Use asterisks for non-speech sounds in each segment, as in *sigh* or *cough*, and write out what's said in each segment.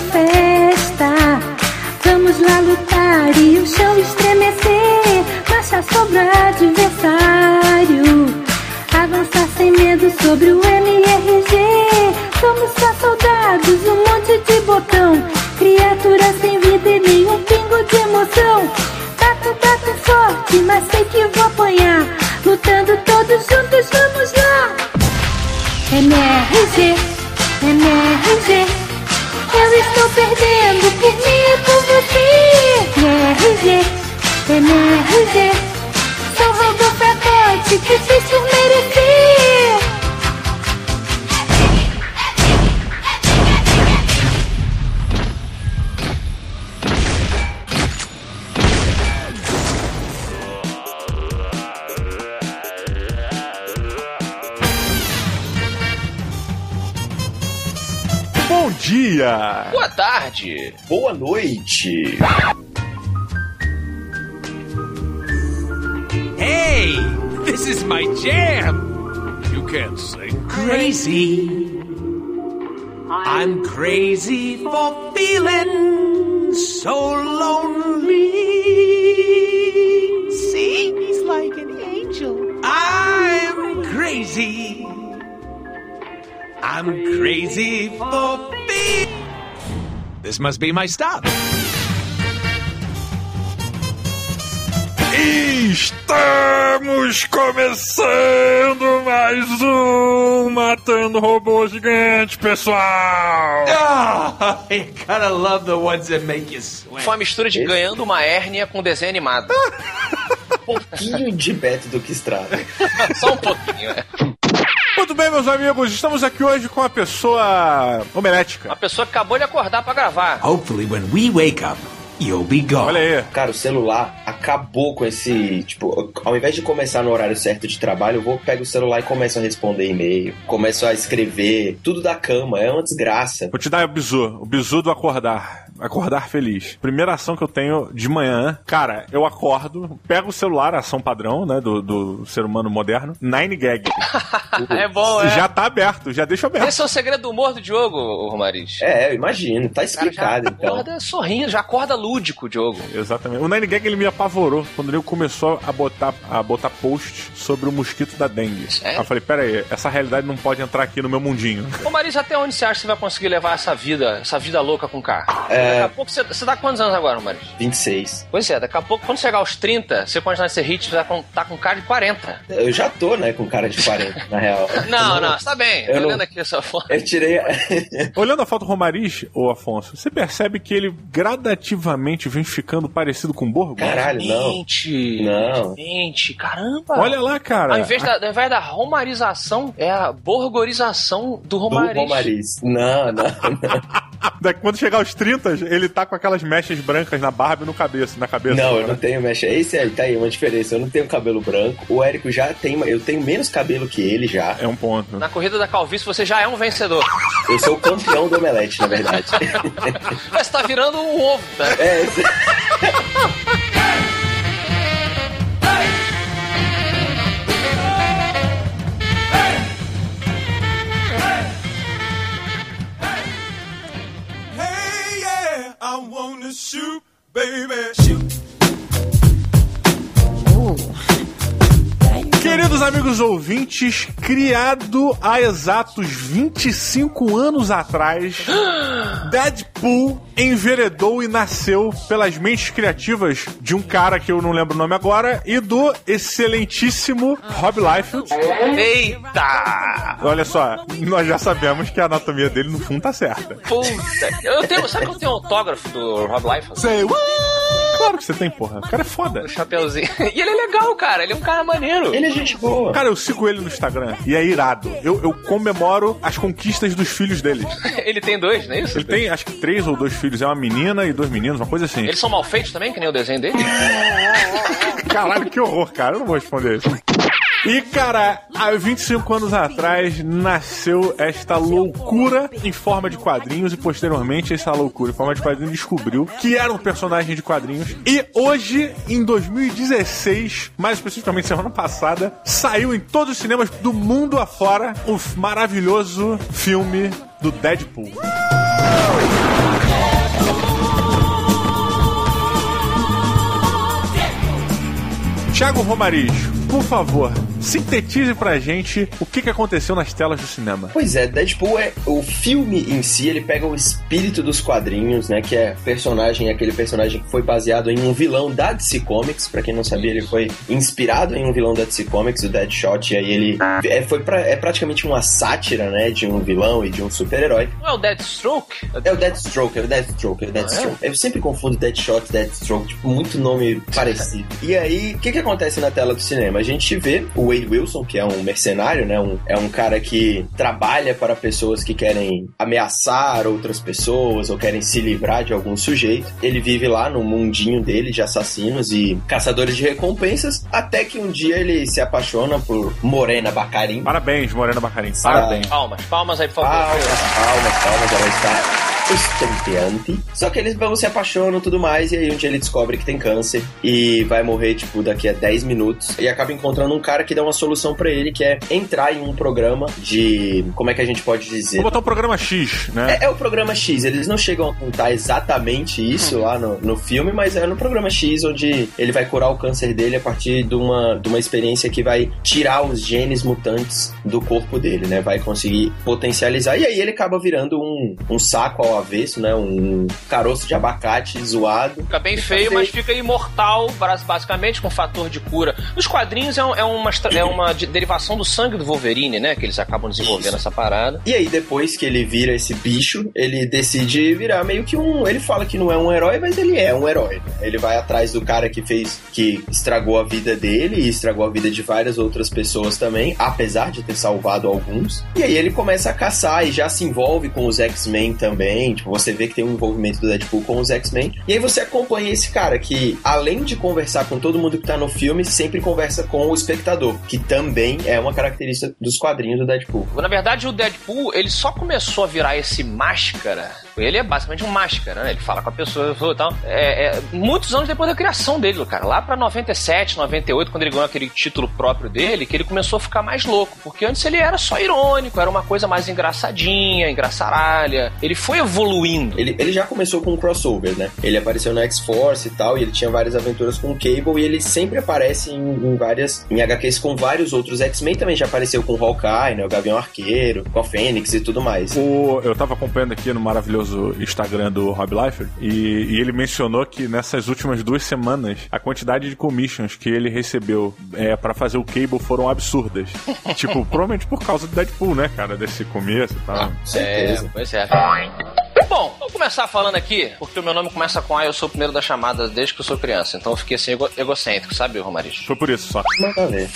festa. Vamos lá lutar e o chão estremecer. Marcha sobre o adversário. Avançar sem medo sobre o MRG. Somos só soldados, um monte de botão. Criaturas sem vida e nenhum pingo de emoção. Tato, tato forte, mas sei que vou apanhar. Lutando todos juntos, vamos lá. MRG, MRG. Eu estou perdendo por mim e por você. MRG. Sou robô fracote que dia! Boa tarde. Boa noite. Hey, this is my jam. You can't sing. Crazy. I'm crazy for feeling so lonely. See, he's like an angel. I'm crazy. I'm crazy for feeling. This must be my stop. Estamos começando mais um Matando Robô Gigante, pessoal! Oh, you gotta love the ones that make you sweat. Foi uma mistura de ganhando uma hérnia com desenho animado. *laughs* pouquinho de Beto do que Estrada. *laughs* Só um pouquinho, é. Muito bem, meus amigos, estamos aqui hoje com a pessoa homelética. Uma pessoa que acabou de acordar pra gravar. Hopefully, when we wake up, you'll be gone. Olha aí. Cara, o celular acabou com esse. Tipo, ao invés de começar no horário certo de trabalho, eu vou pego o celular e começo a responder e-mail, começo a escrever, tudo da cama, é uma desgraça. Vou te dar o bizu, o bizu do acordar. Acordar feliz. Primeira ação que eu tenho de manhã, cara, eu acordo, pego o celular, ação padrão, né, do, do ser humano moderno, Nine Gag. *laughs* é bom, é. Já tá aberto, já deixa aberto. Esse é o segredo do humor do Diogo, Romariz. É, eu imagino, tá O cara já explicado então. acorda sorrindo, já acorda lúdico, Diogo. Exatamente. O Nine Gag ele me apavorou quando ele começou a botar, a botar post sobre o mosquito da dengue. Sério? Eu falei, pera aí, essa realidade não pode entrar aqui no meu mundinho. Romariz, até onde você acha que você vai conseguir levar essa vida, essa vida louca com carro? É. Daqui a pouco você, você dá quantos anos agora, Romariz? 26. Pois é, daqui a pouco, quando chegar aos 30, você continuar nesse hit, você vai com, tá com cara de 40. Eu já tô, né, com cara de 40, na real. *laughs* Não, não, você tá bem. Eu Tô não- olhando aqui a sua foto. Eu tirei. *laughs* Olhando a foto do Romariz, ô Afonso, você percebe que ele gradativamente vem ficando parecido com o Borgo? Caralho, não. Gente, Não. gente, caramba. Olha lá, cara. Ao invés, da, ao invés da romarização, é a borgorização do Do romariz. Romariz. Não, não, não. *laughs* Daqui- Quando chegar aos 30, ele tá com aquelas mechas brancas na barba e no cabeça, na cabeça. Não, eu não tenho mecha. Esse aí, tá aí uma diferença. Eu não tenho cabelo branco. O Érico já tem. Eu tenho menos cabelo que ele já. É um ponto. Na corrida da calvície, você já é um vencedor. Eu sou o campeão do omelete, na verdade. *laughs* Mas você tá virando um ovo, tá? É, esse- Amigos ouvintes, criado há exatos 25 anos atrás, *gasps* Deadpool enveredou e nasceu pelas mentes criativas de um cara que eu não lembro o nome agora e do excelentíssimo Rob Liefeld. Eita! Olha só, nós já sabemos que a anatomia dele no fundo tá certa. Puta. Eu tenho, sabe que eu tenho um autógrafo do Rob Liefeld? Sei, Claro que você tem, porra. O cara é foda. O chapeuzinho. *laughs* E ele é legal, cara. Ele é um cara maneiro. Ele é gente boa. Cara, eu sigo ele no Instagram e é irado. Eu, eu comemoro as conquistas dos filhos dele. *laughs* Ele tem dois, não é isso? Ele tem, acho que três ou dois filhos. É uma menina e dois meninos, uma coisa assim. Eles são mal feitos também, que nem o desenho dele? *laughs* Caralho, que horror, cara. Eu não vou responder isso. E, cara, há 25 anos atrás nasceu esta loucura em forma de quadrinhos e, posteriormente, essa loucura em forma de quadrinhos descobriu que era um personagem de quadrinhos. E hoje, em 2016, mais especificamente semana passada, saiu em todos os cinemas do mundo afora o maravilhoso filme do Deadpool. Tiago Romariz, por favor, sintetize pra gente o que, que aconteceu nas telas do cinema. Pois é, Deadpool é o filme em si, ele pega o espírito dos quadrinhos, né, que é personagem, aquele personagem que foi baseado em um vilão da DC Comics, pra quem não sabia, ele foi inspirado em um vilão da DC Comics, o Deadshot, e aí ele é, foi pra, é praticamente uma sátira, né, de um vilão e de um super-herói. Não é o Deathstroke? É o Deathstroke, é o Deathstroke, é o Deathstroke. Eu sempre confundo Deadshot e Deathstroke, tipo, muito nome parecido. E aí, o que que acontece na tela do cinema? A gente vê o Wade Wilson, que é um mercenário, né? Um, é um cara que trabalha para pessoas que querem ameaçar outras pessoas ou querem se livrar de algum sujeito. Ele vive lá no mundinho dele de assassinos e caçadores de recompensas, até que um dia ele se apaixona por Morena Bacarin. Parabéns, Morena Bacarin. Parabéns. Palmas, palmas aí, por favor. Palmas, palmas, palmas, ela está estonteante. Só que eles vão se apaixonam e tudo mais, e aí um dia ele descobre que tem câncer e vai morrer, tipo, daqui a 10 minutos. E acaba encontrando um cara que dá uma solução pra ele, que é entrar em um programa de. Como é que a gente pode dizer? Vou botar o programa X, né? É, é o programa X, eles não chegam a contar exatamente isso lá no, no filme, mas é no programa X onde ele vai curar o câncer dele a partir de uma, de uma experiência que vai tirar os genes mutantes do corpo dele, né? Vai conseguir potencializar. E aí ele acaba virando um, um saco ao avesso, né? Um caroço de abacate zoado. Fica bem feio, mas fica imortal, bas- basicamente, com fator de cura. Nos quadrinhos é, um- é uma, é uma de- derivação do sangue do Wolverine, né? Que eles acabam desenvolvendo Isso. essa parada. E aí, depois que ele vira esse bicho, ele decide virar meio que um. Ele fala que não é um herói, mas ele é um herói. Ele vai atrás do cara que fez. que estragou a vida dele e estragou a vida de várias outras pessoas também, apesar de ter salvado alguns. E aí ele começa a caçar e já se envolve com os X-Men também. Tipo, você vê que tem um envolvimento do Deadpool com os X-Men. E aí você acompanha esse cara que, além de conversar com todo mundo que tá no filme, sempre conversa com o espectador, que também é uma característica dos quadrinhos do Deadpool. Na verdade, o Deadpool, ele só começou a virar esse máscara. Ele é basicamente um máscara, né? Ele fala com a pessoa e tal. É, é, muitos anos depois da criação dele, cara. Lá pra 97, 98, quando ele ganhou aquele título próprio dele, que ele começou a ficar mais louco. Porque antes ele era só irônico, era uma coisa mais engraçadinha, engraçaralha. Ele foi evoluindo. Ele, ele já começou com um crossover, né? Ele apareceu no X-Force e tal, e ele tinha várias aventuras com o Cable, e ele sempre aparece em, em várias. em HQs com vários outros X-Men também já apareceu com o Hawkeye, né? O Gavião Arqueiro, com a Fênix e tudo mais. O, eu tava acompanhando aqui no maravilhoso Instagram do Rob Liefeld e, e ele mencionou que nessas últimas duas semanas a quantidade de commissions que ele recebeu é, para fazer o Cable foram absurdas. *laughs* tipo, provavelmente por causa do Deadpool, né, cara? Desse começo e tal. Certeza. É, pois é. Bom, vou começar falando aqui, porque o meu nome começa com A, eu sou o primeiro da chamada desde que eu sou criança. Então eu fiquei assim ego- egocêntrico, sabe, Romariz? Foi por isso só. Manda ver.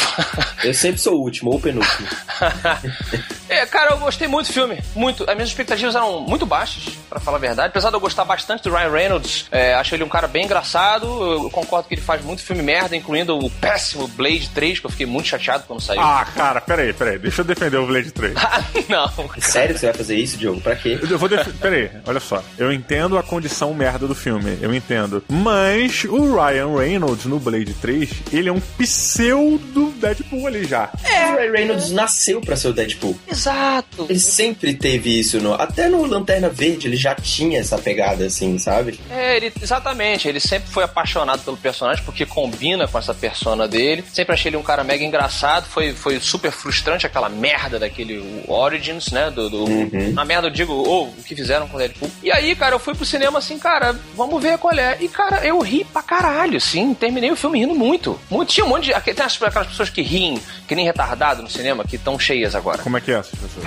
Eu sempre sou o último, ou o penúltimo. *laughs* É, cara, eu gostei muito do filme. Muito. As minhas expectativas eram muito baixas, pra falar a verdade. Apesar de eu gostar bastante do Ryan Reynolds, é, acho ele um cara bem engraçado. Eu concordo que ele faz muito filme merda, incluindo o péssimo Blade 3, que eu fiquei muito chateado quando saiu. Ah, cara, peraí, peraí. Deixa eu defender o Blade 3. *laughs* Ah, não. Sério que você vai fazer isso, Diogo? Pra quê? Eu vou defender. Peraí, olha só. Eu entendo a condição merda do filme. Eu entendo. Mas o Ryan Reynolds no Blade 3, ele é um pseudo Deadpool ali já. O Ryan Reynolds nasceu pra ser o Deadpool. Exato. Ele sempre teve isso. No, até no Lanterna Verde ele já tinha essa pegada assim, sabe? É, ele, exatamente. Ele sempre foi apaixonado pelo personagem porque combina com essa persona dele. Sempre achei ele um cara mega engraçado. Foi, foi super frustrante aquela merda daquele Origins, né? Do, do- Na merda eu digo, ou o que fizeram com o Deadpool. E aí, cara, eu fui pro cinema assim, cara, vamos ver qual é. E, cara, eu ri pra caralho, sim. Terminei o filme rindo muito. Muito. Tinha um monte de. Tem as- aquelas pessoas que riem, que nem retardado no cinema, que estão cheias agora. Como é que é essas pessoas?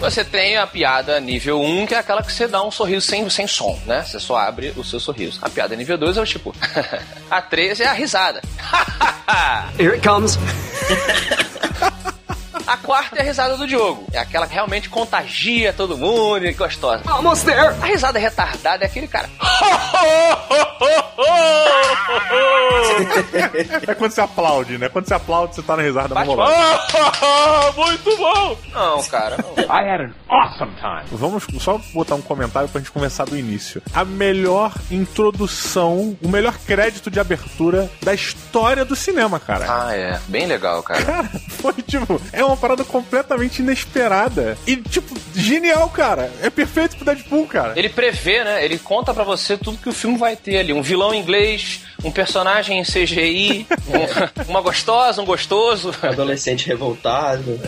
Você tem a piada nível 1, que é aquela que você dá um sorriso sem, sem som, né? Você só abre o seu sorriso. A piada nível 2 é o tipo. *laughs* a 3 é a risada. *laughs* Here it comes. *laughs* a quarta é a risada do Diogo. É aquela que realmente contagia todo mundo e é gostosa. Almost there. A risada retardada é aquele cara. É quando você aplaude, né? Quando você aplaude, você tá na risada Bate lá. *laughs* Muito bom! Não, cara. não. *laughs* I had an awesome time. Vamos só botar um comentário pra gente começar do início. A melhor introdução, o melhor crédito de abertura da história do cinema, cara. Ah, é. Bem legal, cara. Cara, *laughs* foi tipo, é uma parada completamente inesperada. E, tipo, genial, cara. É perfeito pro Deadpool, cara. Ele prevê, né? Ele conta pra você tudo que o filme vai ter ali. Um vilão inglês, um personagem em CGI, um- *laughs* uma gostosa, um gostoso. Adolescente revoltado.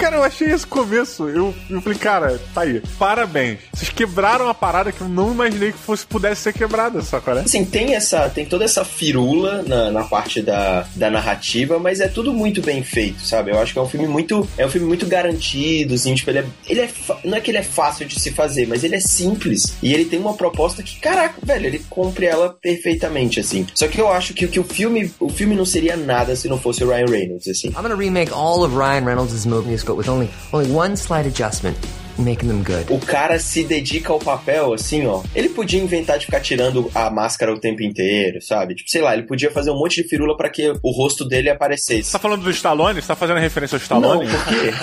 Cara, eu achei esse começo. Eu, eu falei, cara, tá aí. Parabéns. Vocês quebraram a parada que eu não imaginei que fosse pudesse ser quebrada, sacou, né? Assim, tem essa, tem toda essa firula na, na parte da, da narrativa, mas é tudo muito bem feito, sabe? Eu acho que é um filme muito, é um filme muito garantido, assim, tipo, ele é, ele é, não é que ele é fácil de se fazer, mas ele é simples e ele tem uma proposta que, caraca, velho, ele cumpre ela perfeitamente, assim. Só que eu acho que, que o filme, o filme não seria nada se não fosse o Ryan Reynolds, assim. I'm gonna remake all of Ryan Reynolds' movies, but with only only one slight adjustment, making them good. O cara se dedica ao papel, assim, ó. Ele podia inventar de ficar tirando a máscara o tempo inteiro, sabe? Tipo, sei lá, ele podia fazer um monte de firula pra que o rosto dele aparecesse. Você tá falando do Stallone? Você tá fazendo referência ao Stallone? Não, por quê?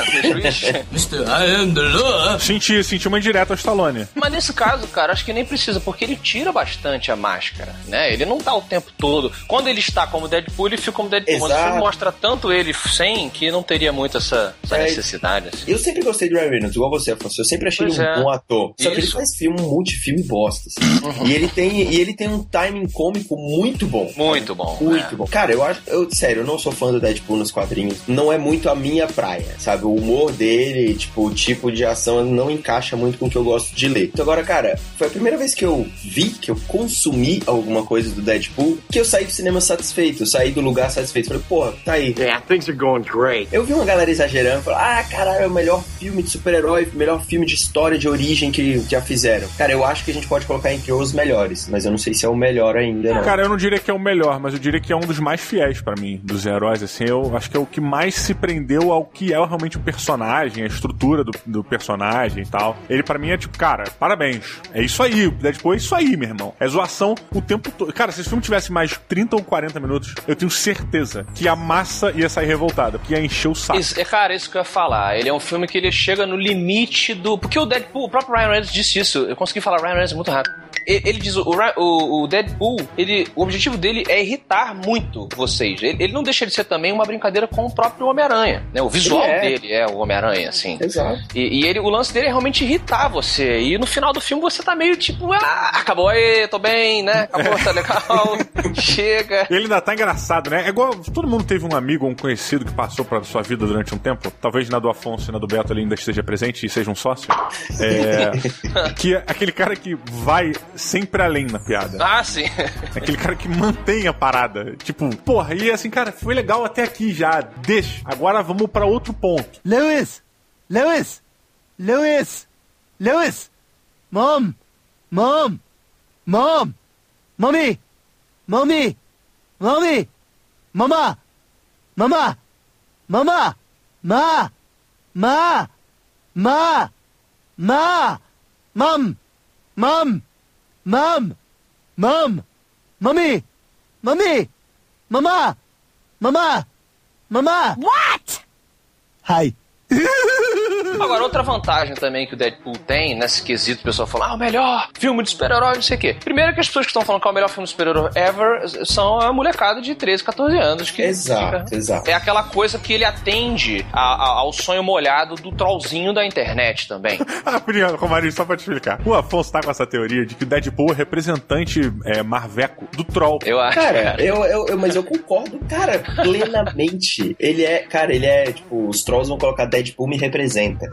Mr. I am the law. Senti, senti uma indireta ao Stallone. Mas nesse caso, cara, acho que nem precisa, porque ele tira bastante a máscara, né? Ele não tá o tempo todo. Quando ele está como Deadpool, ele fica como Deadpool. Mas o Exato. filme mostra tanto ele sem que não teria muito essa, essa É, necessidade. assim. Eu sempre gostei do Ryan Reynolds, igual você, Afonso. Eu sempre achei Pois ele um é. bom ator. Só que ele Isso. faz filme, um monte de filme bosta. assim. E, ele tem, e ele tem um timing cômico muito bom. Muito bom. Muito é. bom. Cara, eu acho. Eu, sério, eu não sou fã do Deadpool nos quadrinhos. Não é muito a minha praia, sabe? O humor dele, tipo, o tipo de ação não encaixa muito com o que eu gosto de ler. Então, agora, cara, foi a primeira vez que eu vi, que eu consumi alguma coisa do Deadpool, que eu saí do cinema satisfeito. Eu saí do lugar satisfeito. Falei, porra, tá aí. Yeah, things are going great. Eu vi uma galera exagerando, falando, ah, caralho, é o melhor filme de super-herói, melhor filme de história de origem que já fizeram. Cara, eu acho que a gente pode colocar entre os melhores, mas eu não sei se é o melhor ainda, não. Cara, eu não diria que é o melhor, mas eu diria que é um dos mais fiéis pra mim, dos heróis, assim. Eu acho que é o que mais se prendeu ao que é realmente o personagem, a estrutura do, do personagem e tal. Ele pra mim é tipo, cara, parabéns. É isso aí, Deadpool é isso aí, meu irmão. É zoação o tempo todo. Cara, se esse filme tivesse mais 30 ou 40 minutos, eu tenho certeza que a massa ia sair revoltada, porque ia encher o saco. Isso- é, cara, isso que eu ia falar. Ele é um filme que ele chega no limite do. Porque o Deadpool, o próprio Ryan Reynolds disse isso. Eu consegui falar Ryan Reynolds muito rápido. Ele diz: o, o- o Deadpool, ele, o objetivo dele é irritar muito vocês. Ele, ele não deixa de ser também uma brincadeira com o próprio Homem-Aranha. Né? O visual é. dele é o Homem-Aranha, assim. Exato. E, e ele, o lance dele é realmente irritar você. E no final do filme você tá meio tipo, ah, acabou aí, tô bem, né? Acabou, tá legal. *laughs* Chega. Ele ainda tá engraçado, né? É igual. Todo mundo teve um amigo ou um conhecido que passou pra sua vida durante um tempo. Talvez na do Afonso e na do Beto ele ainda esteja presente e seja um sócio. É, *laughs* que é aquele cara que vai sempre além na piada. Ah, sim. Aquele cara que mantém a parada. Tipo, porra, e assim, cara, foi legal até aqui já. Deixa. Agora vamos pra outro ponto. Lewis! Lewis! Lewis! Lewis! Mom! Mom! Mom! Mommy! Mommy! Mommy! Mama! Mama! Mama! Ma! Ma! Ma! Ma! Mom! Mom! Mom! Mom! Mommy! Mommy! Mama! Mama! Mama! What? Hi. *laughs* Agora, outra vantagem também que o Deadpool tem nesse quesito, o pessoal fala, ah, o melhor filme de super-herói, não sei o quê. Primeiro que as pessoas que estão falando que é o melhor filme de super-herói ever são a molecada de 13, 14 anos. Que Exato, fica- exato. É aquela coisa que ele atende a- a- ao sonho molhado do trollzinho da internet também. *laughs* Ah, Priano, Romarinho, só pra te explicar. O Afonso tá com essa teoria de que o Deadpool é representante é, marveco do troll. Eu acho. Cara, eu, eu, eu- mas eu concordo, cara, plenamente. Ele é, cara, ele é, tipo, os trolls vão colocar Deadpool me representa.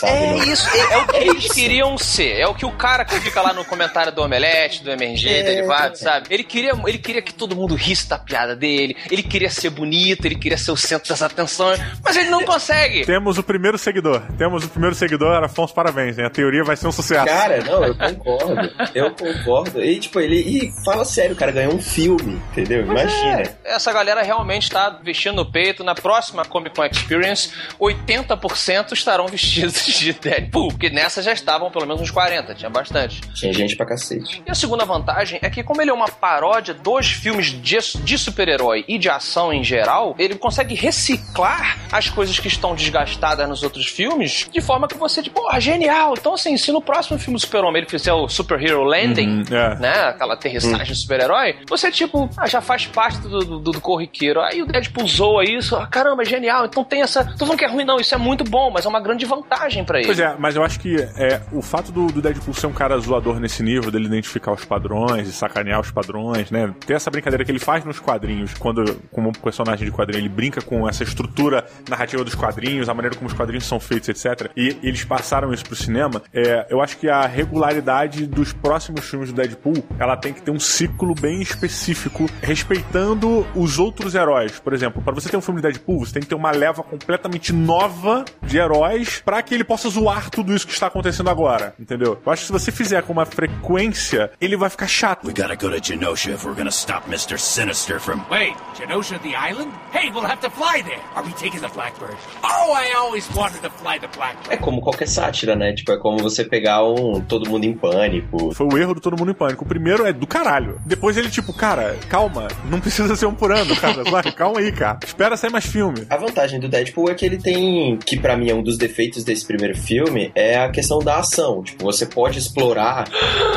Sabe? É Não- isso, é, é o que eles queriam ser. É o que o cara que fica lá no comentário do Omelete, do MRG, É. derivado, sabe? Ele queria, ele queria que todo mundo risse da piada dele, ele queria ser bonito, ele queria ser o centro das atenções, mas ele não consegue. Temos o primeiro seguidor. Temos o primeiro seguidor, Afonso, parabéns, hein? A teoria vai ser um sucesso. Cara, não, eu concordo. Eu concordo. E, tipo, ele. E fala sério, cara, ganhou um filme, entendeu? Imagina. É, essa galera realmente tá vestindo no peito. Na próxima Comic Con Experience, 80% estarão vestidos de Deadpool, porque nessa já estavam pelo menos uns 40, tinha bastante. Tinha gente pra cacete. E a segunda vantagem é que, como ele é uma paródia dos filmes de, de super-herói e de ação em geral, ele consegue reciclar as coisas que estão desgastadas nos outros filmes de forma que você, tipo, porra, genial. Então, assim, se no próximo filme do Super-Homem ele fizer o Superhero Landing, Uhum, é. né, aquela aterrissagem super-herói, você, tipo, ah, já faz parte do, do, do corriqueiro. Aí o Deadpool zoa isso, ah, caramba, é genial. Então tem essa. Tô falando que é ruim, não, isso é muito bom, mas é uma grande grande vantagem pra ele. Pois é, mas eu acho que é, o fato do, do Deadpool ser um cara zoador nesse nível, dele identificar os padrões e sacanear os padrões, né? Ter essa brincadeira que ele faz nos quadrinhos, quando, como personagem de quadrinho, ele brinca com essa estrutura narrativa dos quadrinhos, a maneira como os quadrinhos são feitos, etc. E eles passaram isso pro cinema. É, eu acho que a regularidade dos próximos filmes do Deadpool, ela tem que ter um ciclo bem específico, respeitando os outros heróis. Por exemplo, para você ter um filme de Deadpool, você tem que ter uma leva completamente nova de heróis para que ele possa zoar tudo isso que está acontecendo agora, entendeu? Eu acho que se você fizer com uma frequência, ele vai ficar chato. We gotta go to Genosha if we're gonna stop Mr. Sinister from. Wait, Genosha the island? Hey, we'll have to fly there. Are we taking the Blackbird? Oh, I always wanted to fly the Blackbird. É como qualquer sátira, né? Tipo, é como você pegar um Todo Mundo em Pânico. Foi o erro do Todo Mundo em Pânico. O primeiro é do caralho. Depois ele, tipo, cara, calma, não precisa ser um por ano, cara. Vai, calma aí, cara. Espera sair mais filme. A vantagem do Deadpool é que ele tem, que pra mim é um dos defeitos desse primeiro filme, é a questão da ação. Tipo, você pode explorar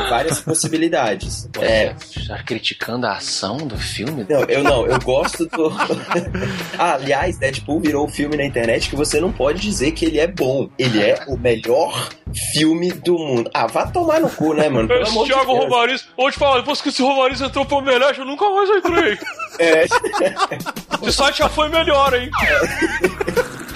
várias *laughs* possibilidades. É, Já criticando a ação do filme? Não, eu não, eu gosto do. ah, *laughs* aliás, Deadpool virou um filme na internet que você não pode dizer que ele é bom. Ele é o melhor filme do mundo. Ah, vá tomar no cu, né, mano? Pelo amor de Thiago Deus. Romariz, vou te falar, depois que esse Romariz entrou pro Omelete, eu nunca mais entrei. É. *laughs* Esse site já foi melhor, hein?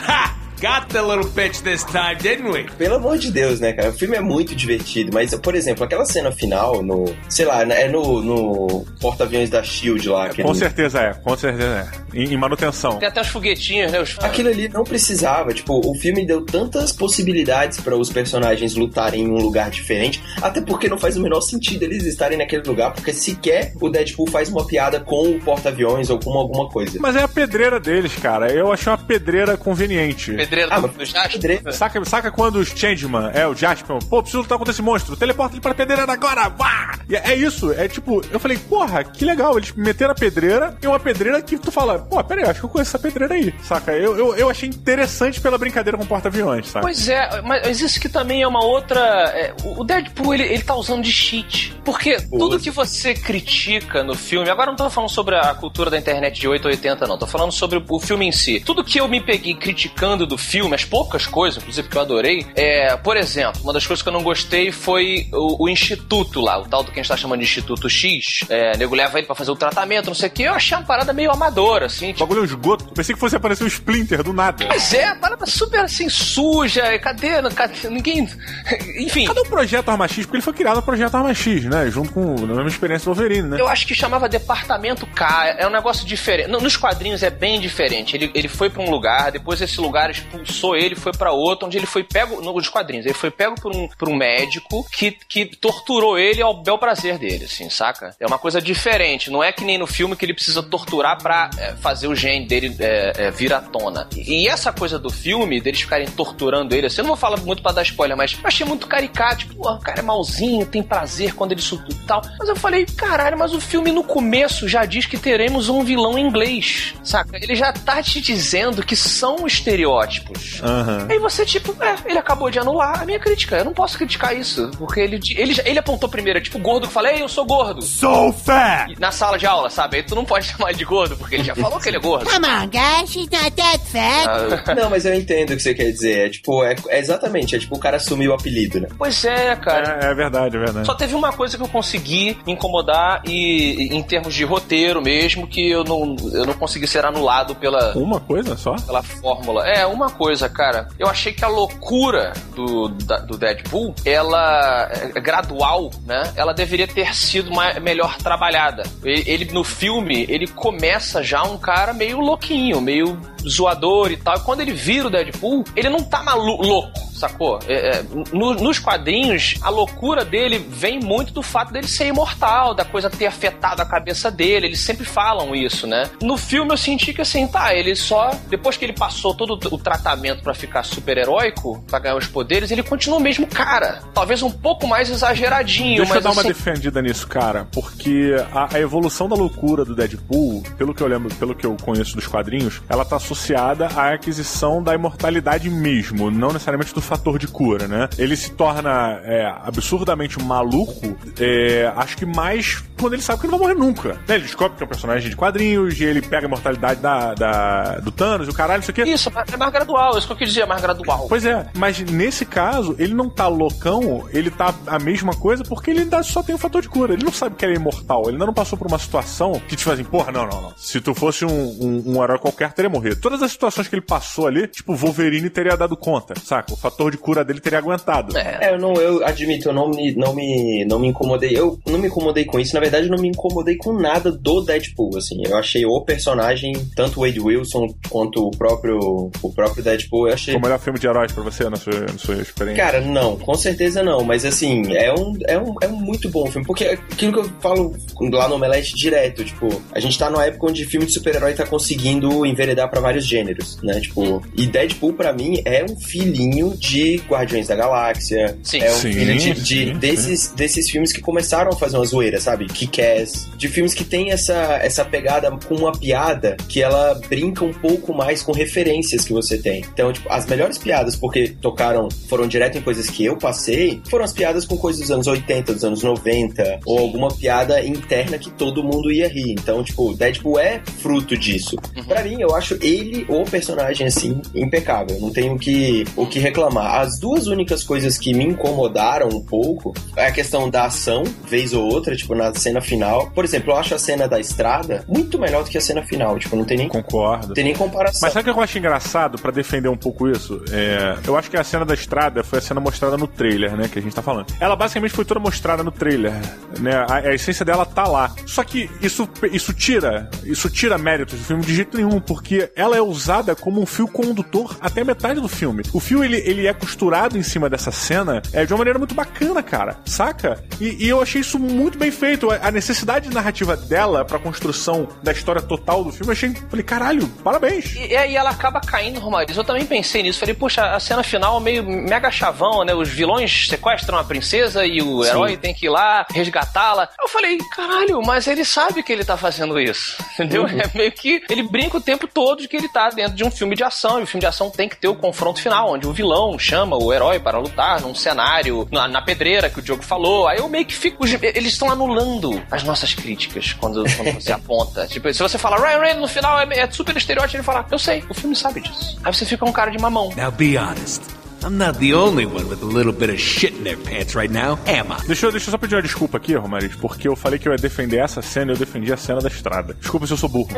Ha! Got the little bitch this time, didn't we? Pelo amor de Deus, né, cara? O filme é muito divertido, mas, por exemplo, aquela cena final no. Sei lá, é no, no porta-aviões da Shield lá. aquele- Com certeza é, com certeza é. Em, em manutenção. Tem até os foguetinhos, né? Os... Aquilo ali não precisava, tipo, o filme deu tantas possibilidades para os personagens lutarem em um lugar diferente, até porque não faz o menor sentido eles estarem naquele lugar, porque sequer o Deadpool faz uma piada com o porta-aviões ou com alguma coisa. Mas é a pedreira deles, cara. Eu achei uma pedreira conveniente. Pedreira Ah, do, mas- do Jasper. Pedreira. Saca, saca quando os Changeman, é o Jasper, pô, preciso lutar contra esse monstro, teleporta ele pra pedreira agora, vá! E é isso, é tipo, eu falei, porra, que legal, eles meteram a pedreira e uma pedreira que tu fala, pô, pera aí, acho que eu conheço essa pedreira aí, saca? Eu, eu, eu achei interessante pela brincadeira com porta-aviões, saca? Pois é, mas isso que também é uma outra. é, o Deadpool ele, ele tá usando de cheat. Porque tudo que você critica no filme. Agora não tô falando sobre a cultura da internet de 8 ou 80, não. Tô falando sobre o filme em si. Tudo que eu me peguei criticando do filme, as poucas coisas, inclusive que eu adorei, é. Por exemplo, uma das coisas que eu não gostei foi o, o Instituto lá, o tal do que a gente tá chamando de Instituto X. É, o nego leva ele pra fazer o tratamento, não sei o que. Eu achei uma parada meio amadora, assim. O Tipo, bagulho é um esgoto. Pensei que fosse aparecer um Splinter do nada. Pois é, a parada super assim, suja. Cadê? cadê ninguém. *laughs* Enfim. Cadê o Projeto Arma X? Porque ele foi criado no Projeto Arma X, né? Junto com a mesma experiência do Wolverine, né? Eu acho que chamava Departamento K. É um negócio diferente. No- Nos quadrinhos é bem diferente. Ele, ele foi pra um lugar, depois esse lugar expulsou ele, foi pra outro, onde ele foi pego. Nos quadrinhos, ele foi pego por um, por um médico que, que torturou ele ao bel prazer dele, assim, saca? É uma coisa diferente. Não é que nem no filme que ele precisa torturar pra é, fazer o gene dele é, é, vir à tona. E, essa coisa do filme, deles ficarem torturando ele, assim, eu não vou falar muito pra dar spoiler, mas eu achei muito caricato. Tipo, "Pô, o cara é malzinho, tem prazer quando ele surta e tal. Mas eu falei, caralho, mas o filme no começo já diz que teremos um vilão inglês, saca? Ele já tá te dizendo que são estereótipos. Aham. Aí você, tipo, é, ele acabou de anular a minha crítica. Eu não posso criticar isso. Porque ele, ele, ele apontou primeiro, é tipo, gordo que fala, ei, eu sou gordo. So fat! E Na sala de aula, sabe? Aí tu não pode *laughs* chamar ele de gordo, porque ele já falou que ele é gordo. Come on, guys, she's not that fat. Ah, *laughs* Não, mas eu entendo o que você quer dizer. É tipo, é, é exatamente, é tipo o cara assumiu o apelido, né? Pois é, cara. É, é verdade, é verdade. Só teve uma coisa que eu consegui incomodar e, e em termos de roteiro mesmo, que eu não, eu não consegui ser anulado pela, Uma coisa só? pela fórmula. É, uma coisa, cara. Eu achei que a loucura do, da- do Deadpool, ela é gradual, né? Ela deveria ter sido ma- melhor trabalhada. Ele, ele, no filme, ele começa já um cara meio louquinho, meio zoador e tal. E quando ele vira o Deadpool, ele não tá malu louco, sacou? É, é, no- nos quadrinhos, a loucura dele vem muito do fato dele ser imortal, da coisa ter afetado a cabeça dele. Eles sempre falam isso, né? No filme eu senti que assim, tá, ele só. Depois que ele passou todo o tratamento pra ficar super-heróico, pra ganhar os poderes, ele continua o mesmo cara. Talvez um pouco mais exageradinho, Deixa eu mas dar uma assim, defendida nisso, cara, porque a, a evolução da loucura do Deadpool, pelo que eu lembro, pelo que eu conheço dos quadrinhos, ela tá associada à aquisição da imortalidade mesmo, não necessariamente do fator de cura, né? Ele se torna é, absurdamente maluco, é, acho que mais quando ele sabe que ele não vai morrer nunca. Né? Ele descobre que é um personagem de quadrinhos, e ele pega a imortalidade da, da, do Thanos, o caralho, isso aqui. Isso, é mais gradual, isso que eu quis dizer, é mais gradual. Pois é, mas nesse caso, ele não tá loucão, ele tá a mesma coisa porque ele ainda só tem o fator de cura. Ele não sabe que ele é imortal, ele ainda não passou por uma situação que te faz assim, porra, não, não, não. Se tu fosse um, um, um herói qualquer, teria morrido. Todas as situações que ele passou ali, tipo, Wolverine teria dado conta, saca? O fator de cura dele teria aguentado. É, eu não, eu admito, eu não me, não me, não me incomodei. Eu não me incomodei com isso. Na verdade, eu não me incomodei com nada do Deadpool, assim. Eu achei o personagem, tanto o Wade Wilson quanto o próprio, o próprio Deadpool, eu achei. Foi o melhor filme de heróis pra você, na sua, na sua experiência? Cara, não, com certeza não. Mas assim, é um, é um, é um muito bom filme. Porque aquilo que eu falo lá no Omelete direto, tipo, a gente tá numa época onde filme de super-herói tá conseguindo enveredar pra vários gêneros, né? Tipo, e Deadpool, pra mim, é um filhinho de Guardiões da Galáxia. Sim. É um Sim, filho de, de- sim, desses, desses filmes que começaram a fazer uma zoeira, sabe? Kick-Ass. De filmes que tem essa, essa pegada com uma piada que ela brinca um pouco mais com referências que você tem. Então, tipo, as melhores piadas, porque tocaram, foram direto em coisas que eu passei, foram as piadas com coisas dos anos 80, dos anos 90, ou alguma piada interna que todo mundo ia rir. Então, tipo, Deadpool é fruto disso. Pra mim, eu acho ele, o personagem, assim, impecável. Não tenho o que, o que reclamar. As duas únicas coisas que me incomodaram um pouco é a questão da ação, vez ou outra, tipo, na cena final. Por exemplo, eu acho a cena da estrada muito melhor do que a cena final. Tipo, não tem nem, Concordo. não tem nem comparação. Mas sabe o que eu acho engraçado pra defender um pouco isso? É, eu acho que a cena da estrada foi a cena mostrada no trailer, né? Que a gente tá falando. Ela basicamente foi toda mostrada no trailer, né? A, a essência dela tá lá. Só que isso, isso tira, isso tira méritos do filme de jeito nenhum, porque ela é usada como um fio condutor até metade do filme. O fio ele, ele é costurado em cima dessa cena é, de uma maneira muito bacana, cara. Saca? E, e eu achei isso muito bem feito. A necessidade narrativa dela pra construção da história total do filme, eu achei. Falei, caralho, parabéns. E aí ela acaba caindo, Romariz. Eu também pensei nisso. Falei, puxa, a cena final é meio mega chavão, né? Os vilões sequestram a princesa e o herói tem que ir lá resgatá-la. Eu falei, caralho, mas ele sabe que ele tá fazendo isso. *laughs* Entendeu? É meio que ele brinca o tempo todo de que ele tá dentro de um filme de ação. E o filme de ação tem que ter o confronto final, onde o vilão chama o herói para lutar num cenário, na, na pedreira que o Diogo falou. Aí eu meio que fico. Eles estão anulando as nossas críticas quando, quando *laughs* você aponta. Tipo, se você fala Ryan Reynolds no final é, é super estereótipo, ele fala, eu sei, o filme sabe disso. Aí você fica um cara de mamão. Now be honest. I'm not the only one with a little bit of shit in their pants right now, am I? Deixa eu, deixa eu só pedir uma desculpa aqui, Romariz, porque eu falei que eu ia defender essa cena e eu defendi a cena da estrada. Desculpa se eu sou burro.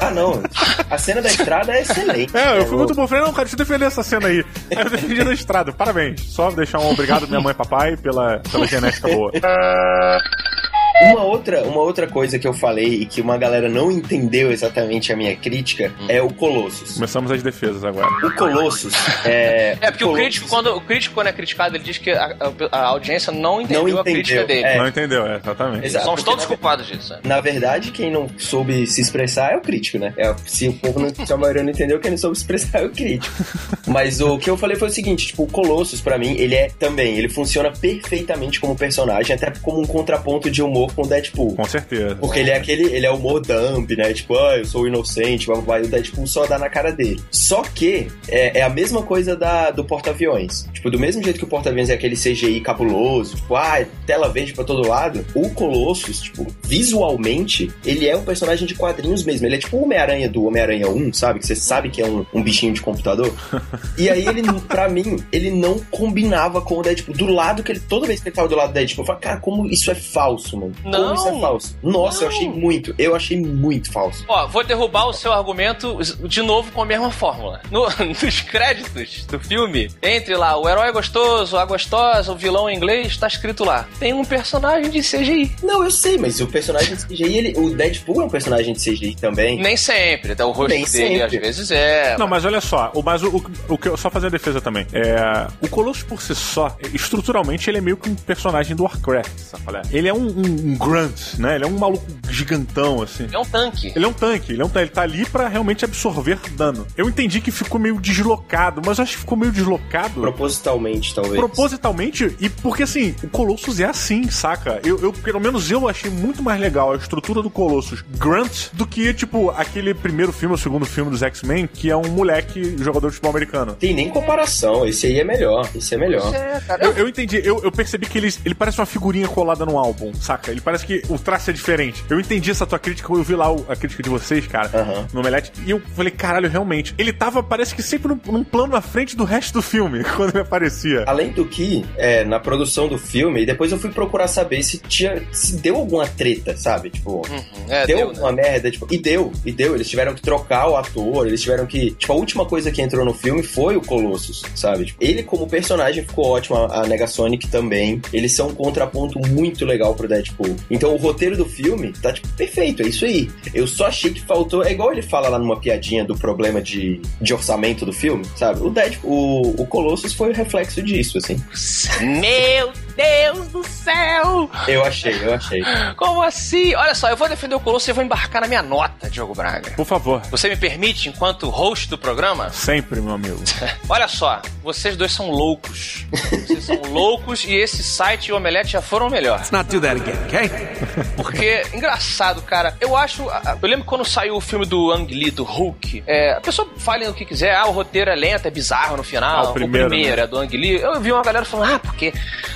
Ah, não. A cena da estrada é excelente. É, eu fui muito burro. Falei, não, cara, deixa eu defender essa cena aí. Aí eu defendi a da estrada. Parabéns. Só deixar um obrigado minha mãe e papai pela, pela genética boa. Uma outra, uma outra coisa que eu falei e que uma galera não entendeu exatamente a minha crítica é o Colossus. Começamos as defesas agora. O Colossus é. É porque o Colossus- crítico, quando, o crítico, quando é criticado, ele diz que a, a- a audiência não entendeu, Não a entendeu, crítica dele. é. Não entendeu, é, exatamente. Exato, Somos todos na- culpados disso. né? Na verdade, quem não soube se expressar é o crítico, né? É, se o povo não, se a maioria não entendeu, quem não soube se expressar é o crítico. Mas o que eu falei foi o seguinte, tipo, o Colossus, pra mim, ele é também, ele funciona perfeitamente como personagem, até como um contraponto de humor com o Deadpool. Com certeza. Porque ele é aquele, ele é o humor dump, né? Tipo, ah, eu sou inocente, blá, blá, blá, e o Deadpool só dá na cara dele. Só que é, é a mesma coisa da, do porta-aviões. Tipo, do mesmo jeito que o porta-aviões é aquele CGI cabuloso, tipo, ah, é tela verde pra todo lado, o Colossus, tipo, visualmente, ele é um personagem de quadrinhos mesmo. Ele é tipo o Homem-Aranha do Homem-Aranha 1, sabe? Que você sabe que é um, um bichinho de computador. *laughs* E aí ele, pra mim, ele não combinava com o Deadpool. Do lado que ele, toda vez que ele tava do lado do Deadpool, eu falava, cara, como isso é falso, mano. Como Não. isso é falso. Nossa, eu achei muito, eu achei muito falso. Ó, vou derrubar o seu argumento de novo com a mesma fórmula. No- *laughs* nos créditos do filme, entre lá o herói gostoso, a gostosa, o vilão em inglês, tá escrito lá. Tem um personagem de CGI. Não, eu sei, mas o personagem de CGI, ele, o Deadpool é um personagem de CGI também. Nem sempre, até o rosto Nem dele sempre. às vezes é. Não, mas olha só, o, mas o, o, o que eu só fazer a defesa também. É, o Colossus por si só, estruturalmente, ele é meio que um personagem do Warcraft, sabe? é? Ele é um, um um grunt, né? Ele é um maluco gigantão, assim. É um tanque. Ele é um tanque, ele é um tanque. Ele tá ali pra realmente absorver dano. Eu entendi que ficou meio deslocado, mas eu acho que ficou meio deslocado. Propositalmente, talvez. Propositalmente, e porque assim, o Colossus é assim, saca? Eu, eu, pelo menos eu achei muito mais legal a estrutura do Colossus Grunt do que, tipo, aquele primeiro filme, o segundo filme dos X-Men, que é um moleque jogador de futebol americano. Tem nem comparação, esse aí é melhor, esse é melhor. É. Eu, eu entendi, eu, eu percebi que ele, ele parece uma figurinha colada no álbum, saca? Ele parece que o traço é diferente. Eu entendi essa tua crítica, eu vi lá o- a crítica de vocês, cara, Aham. no Omelete, e eu falei, caralho, realmente. Ele tava, parece que sempre num, num plano à frente do resto do filme, *laughs* quando ele aparecia. Além do que, é, na produção do filme, e depois eu fui procurar saber se tinha. se deu alguma treta, sabe? Tipo, É, deu, deu, né? alguma merda, tipo, e deu, e deu. Eles tiveram que trocar o ator, eles tiveram que. Tipo, a última coisa que entrou no filme foi o Colossus, sabe? Tipo, ele, como personagem, ficou ótimo, a, a Negasonic também. Eles são um contraponto muito legal pro Deadpool. Então o roteiro do filme tá, tipo, perfeito, é isso aí. Eu só achei que faltou. É igual ele fala lá numa piadinha do problema de, de orçamento do filme, sabe? O Deadpool, o, o Colossus foi o reflexo disso, assim. Meu Deus do céu! Eu achei, eu achei. Como assim? Olha só, eu vou defender o Colosso e eu vou embarcar na minha nota, Diogo Braga. Por favor. Você me permite, enquanto host do programa? Sempre, meu amigo. *laughs* Olha só, vocês dois são loucos. Vocês são *laughs* loucos e esse site e o Omelete já foram melhor. Let's not do that again, okay? *laughs* Porque, engraçado, cara, eu acho. Eu lembro quando saiu o filme do Ang Lee, do Hulk. É, a pessoa fale o que quiser, ah, o roteiro é lento, é bizarro no final. Ah, o primeiro, né? é do Ang Lee. Eu vi uma galera falando, ah, porque.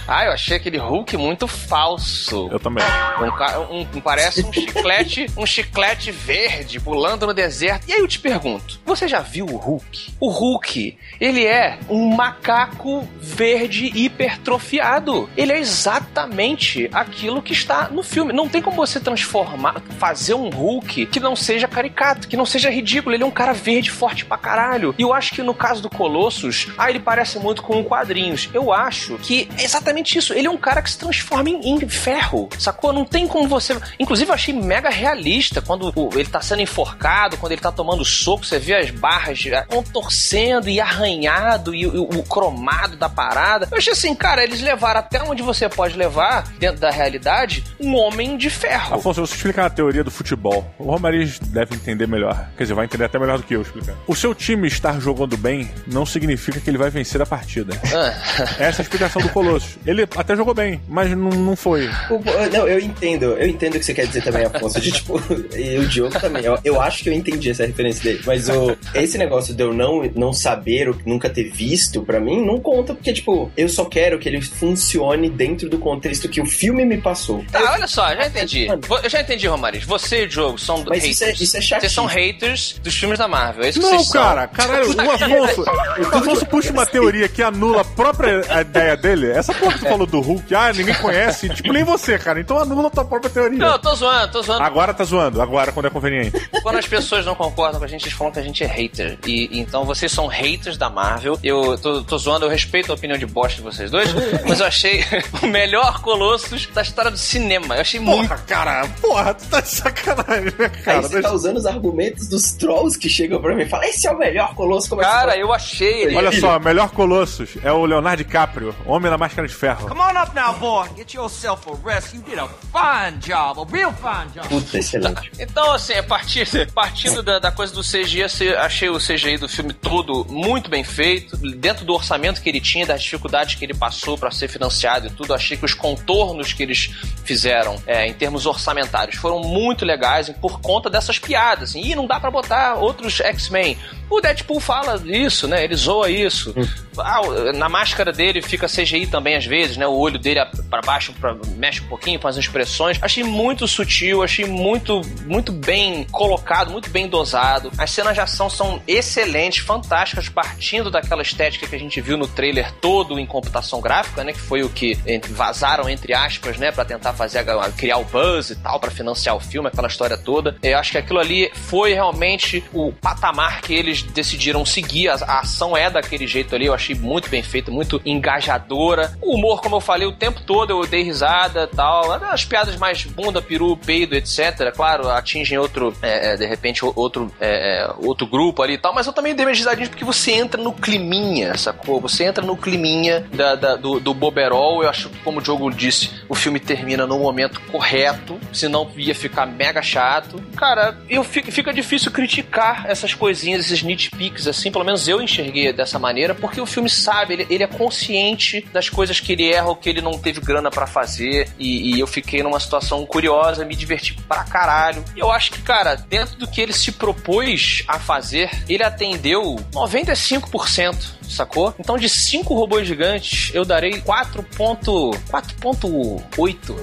Ah, eu achei aquele Hulk muito falso. Eu também. Um, um- um- parece um chiclete, um chiclete verde pulando no deserto. E aí eu te pergunto, você já viu o Hulk? O Hulk, ele é um macaco verde hipertrofiado. Ele é exatamente aquilo que está no filme. Não tem como você transformar, fazer um Hulk que não seja caricato, que não seja ridículo. Ele é um cara verde forte pra caralho. E eu acho que no caso do Colossus, ah, ele parece muito com quadrinhos. Eu acho que é exatamente isso. Ele é um cara que se transforma em, em ferro, sacou? Não tem como você. Inclusive, eu achei mega realista quando ele tá sendo enforcado, quando ele tá tomando soco, você vê as barras ah, contorcendo e arranhado e, o- o cromado da parada. Eu achei assim, cara, eles levaram até onde você pode levar, dentro da realidade, um homem de ferro. Afonso, eu vou explicar a teoria do futebol. O Romariz deve entender melhor. Quer dizer, vai entender até melhor do que eu explicando. O seu time estar jogando bem não significa que ele vai vencer a partida. Ah. Essa é a explicação do Colossus. Ele até jogou bem, mas não, não foi. O- não, eu entendo, eu entendo o que você quer dizer também, Afonso. De, *laughs* tipo, e o Diogo também. Eu, eu acho que eu entendi essa referência dele. Mas o, esse negócio de eu não, não saber, ou nunca ter visto, pra mim, não conta, porque, tipo, eu só quero que ele funcione dentro do contexto que o filme me passou. Tá, olha só, já entendi. Eu já entendi, Romariz. Você e o Diogo são Mas haters. isso é- isso é Vocês são haters dos filmes da Marvel. É isso que Não, vocês são. cara, caralho, o Afonso, o Afonso puxa uma teoria que anula a própria ideia dele. Essa porra que tu *laughs* falou do Hulk, ah, ninguém conhece, *laughs* tipo, nem você, cara. Então anula a tua própria teoria. Não, eu tô zoando, tô zoando. Agora tá zoando, agora quando é conveniente. *laughs* Quando as pessoas não concordam com a gente, eles falam que a gente é hater. E então vocês são haters da Marvel. Eu tô, tô zoando, eu respeito a opinião de bosta de vocês dois, *laughs* mas eu achei o melhor Colossus da história do cinema. Eu achei muito. Porra, cara, porra, tu tá de sacanagem, né, Aí cara? você tá usando os argumentos dos trolls que chegam pra mim e falam: esse é o melhor colosso. Como é que Cara, você eu achei ele. Olha só, melhor Colossus é o Leonardo DiCaprio, Homem na Máscara de Ferro. Come on up now, boy. Get yourself a rest. You did a fine job, a real fine job. Puta, excelente. Então, assim, a partir, *laughs* partindo da, da coisa do CGI, achei o CGI do filme todo muito bem feito, dentro do orçamento que ele tinha, das dificuldades que ele passou para ser financiado e tudo, achei que os contornos que eles fizeram é, em termos orçamentários foram muito legais por conta dessas piadas. Assim, Ih, não dá para botar outros X-Men. O Deadpool fala isso, né? Ele zoa isso. Ah, o- na máscara dele fica CGI também às vezes, né? O olho dele para baixo pra, mexe um pouquinho, faz expressões. Achei muito sutil, achei muito, muito bem colocado, muito bem dosado. As cenas de ação são excelentes, fantásticas, partindo daquela estética que a gente viu no trailer todo em computação gráfica, né? Que foi o que vazaram, entre aspas, né? Pra tentar fazer, criar o buzz e tal, pra financiar o filme, aquela história toda. Eu acho que aquilo ali foi realmente o patamar que eles decidiram seguir. A, a ação é daquele jeito ali, eu achei muito bem feita, muito engajadora. O humor humor, como eu falei, o tempo todo eu dei risada tal. As piadas mais bunda, peru, peido, etc. Claro, atingem outro, é, é, de repente, outro, é, é, outro grupo ali e tal. Mas eu também dei minhas risadinhas porque você entra no climinha, sacou? Você entra no climinha da, da, do, do Boberol. Eu acho que, como o Diogo disse, o filme termina no momento correto. Senão ia ficar mega chato. Cara, eu fico, fica difícil criticar essas coisinhas, esses nitpicks, assim. Pelo menos eu enxerguei dessa maneira, porque o filme sabe, ele, ele é consciente das coisas que ele erra ou que ele não teve grana para fazer. E, e, eu fiquei numa situação curiosa, me diverti pra caralho. E eu acho que, cara, dentro do que ele se propôs a fazer, ele atendeu 95% sacou? Então de 5 robôs gigantes, eu darei 4.8.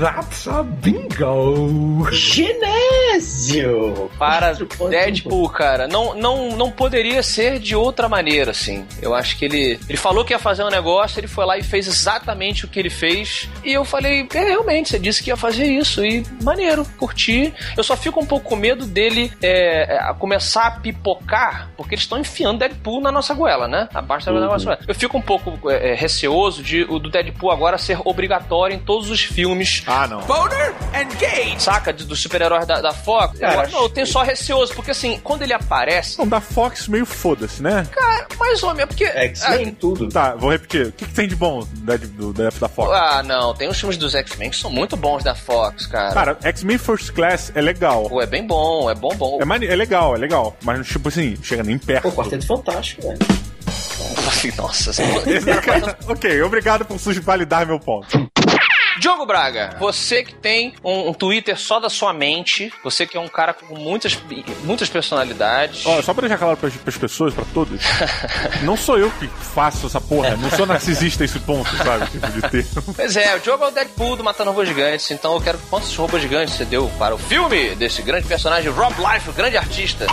That's a bingo! Genésio! Para Deadpool, cara, não, não, não poderia ser de outra maneira, assim. Eu acho que ele, ele falou que ia fazer um negócio, ele foi lá e fez exatamente o que ele fez. E eu falei, é, realmente, você disse que ia fazer isso. E maneiro, curti. Eu só fico um pouco com medo dele é, é, começar a pipocar, porque eles estão enfiando Deadpool na nossa goela né? A parte uhum. negócio. Eu fico um pouco é, é, receoso de o do Deadpool agora ser obrigatório em todos os filmes. Ah, não. Boner and Gate! Saca? Dos super-heróis da, da, Fox. Cara, eu, não, eu tenho só receoso, porque assim, quando ele aparece. Não, da Fox meio foda-se, né? Cara, mais ou menos, porque. X-Men, tudo. Tá, vou repetir. O que, que tem de bom da, do, da, da Fox? Ah, não. Tem os filmes dos X-Men que são muito bons da Fox, cara. Cara, X-Men First Class é legal. Pô, é bem bom, é bom, bom. É, mani é legal, é legal. Mas, tipo assim, chega nem perto. Pô, Quarteto Fantástico, velho. *laughs* Nossa. *laughs* ok, obrigado por validar meu ponto. Diogo Braga, você que tem um, um, Twitter só da sua mente, você que é um cara com muitas, muitas personalidades. Ó, só pra deixar claro pras, pras pessoas, pra todos, *laughs* não sou eu que faço essa porra, não sou narcisista esse ponto, sabe? Tipo de ter. Pois é, o Diogo é o Deadpool do Matando Robôs Gigantes, então eu quero quantos robôs gigantes você deu para o filme desse grande personagem, Rob Life, o grande artista.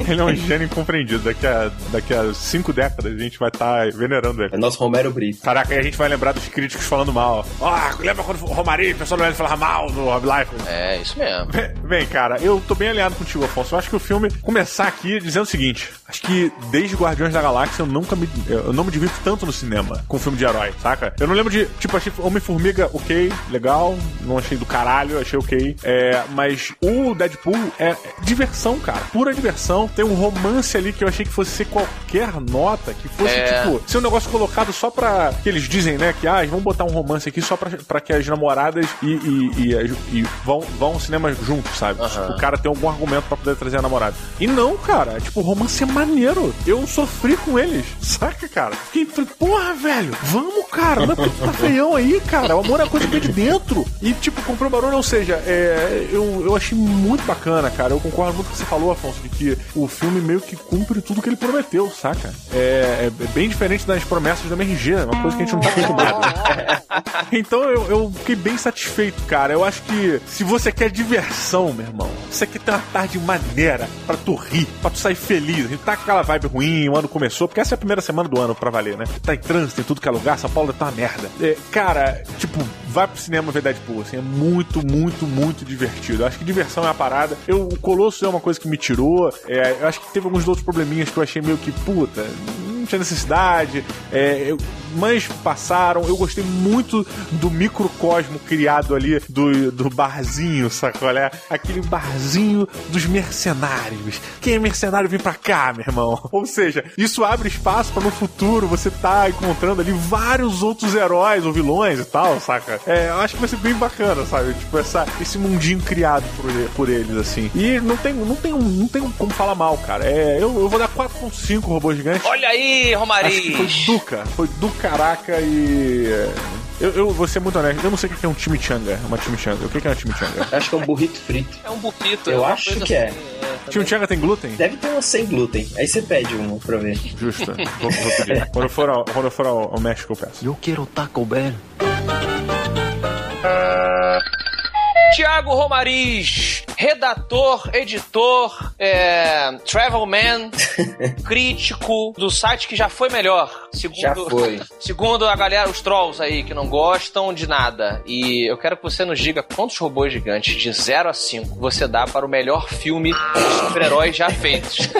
Ele é um gênio incompreendido. Daqui a, daqui a cinco décadas a gente vai estar tá venerando ele. É nosso Romero Brito. Caraca, aí a gente vai lembrar dos críticos falando mal. Ah, lembra quando o Romarinho, o pessoal do falava mal do Rob Life? É, isso mesmo. Bem, cara, eu tô bem alinhado contigo, Afonso. Eu acho que o filme começar aqui dizendo o seguinte: acho que desde Guardiões da Galáxia eu nunca me. Eu não me divirto tanto no cinema com filme de herói, saca? Eu não lembro de. Tipo, achei Homem-Formiga ok, legal. Não achei do caralho, achei ok. É, mas o Deadpool é diversão, cara. Pura diversão. Tem um romance ali que eu achei que fosse ser qualquer nota, que fosse, é. tipo, ser um negócio colocado só pra. que eles dizem, né? Que, ah, vamos botar um romance aqui só pra, pra que as namoradas e, e, e, e vão, vão ao cinema juntos, sabe? Uhum. O cara tem algum argumento pra poder trazer a namorada. E não, cara. Tipo, o romance é maneiro. Eu sofri com eles, saca, cara? Fiquei, porra, velho, vamos, cara. Não é porque tu tá feião aí, cara. O amor é a coisa que vem de dentro. E, tipo, comprou barulho, ou seja, é, eu, eu achei muito bacana, cara. Eu concordo muito com o que você falou, Afonso, de que o filme meio que cumpre tudo que ele prometeu, saca? É, é bem diferente das promessas da MRG, é uma coisa que a gente não tá acostumado. *laughs* então eu, eu fiquei bem satisfeito, cara. Eu acho que se você quer diversão, meu irmão, você quer ter uma tarde maneira pra tu rir, pra tu sair feliz. A gente tá com aquela vibe ruim, o ano começou, porque essa é a primeira semana do ano pra valer, né? Tá em trânsito, em tudo que é lugar, São Paulo tá uma merda. É, cara, tipo, vai pro cinema ver Deadpool, assim, é muito, muito, muito divertido. Eu acho que diversão é a parada. Eu, o Colosso é uma coisa que me tirou. É, eu acho que teve alguns outros probleminhas que eu achei meio que, puta, não tinha necessidade. É, eu, mas passaram. Eu gostei muito do microcosmo criado ali do, do barzinho, sacou? É? Aquele barzinho dos mercenários. Quem é mercenário vem pra cá, meu irmão. Ou seja, isso abre espaço para no futuro você tá encontrando ali vários outros heróis ou vilões e tal, saca? É, eu acho que vai ser bem bacana, sabe? Tipo, essa, esse mundinho criado por, por eles, assim. E não tem, não tem, não tem como falar mal, cara. É, eu, eu vou dar 4.5 robôs gigantes. Olha aí, Romari! Foi Duca, foi do caraca e. É, eu, eu vou ser muito honesto, eu não sei o que é um chimichanga, uma chimichanga. O que é um chimichanga? Acho que é um burrito frito. É um burrito. Eu é acho que é. assim, é. é chimichanga tem glúten? Deve ter uma sem glúten. Aí você pede uma pra ver. Justo. vou, vou pedir. *laughs* Quando eu for ao, quando eu for ao, ao México, eu peço. Eu quero Taco Bell. Tiago Romariz, redator, editor, é, travelman, *laughs* crítico do site que já foi melhor. Segundo, Já foi. *laughs* Segundo a galera, os trolls aí que não gostam de nada. E eu quero que você nos diga quantos robôs gigantes de 0 a 5 você dá para o melhor filme de super-heróis já feitos. *laughs*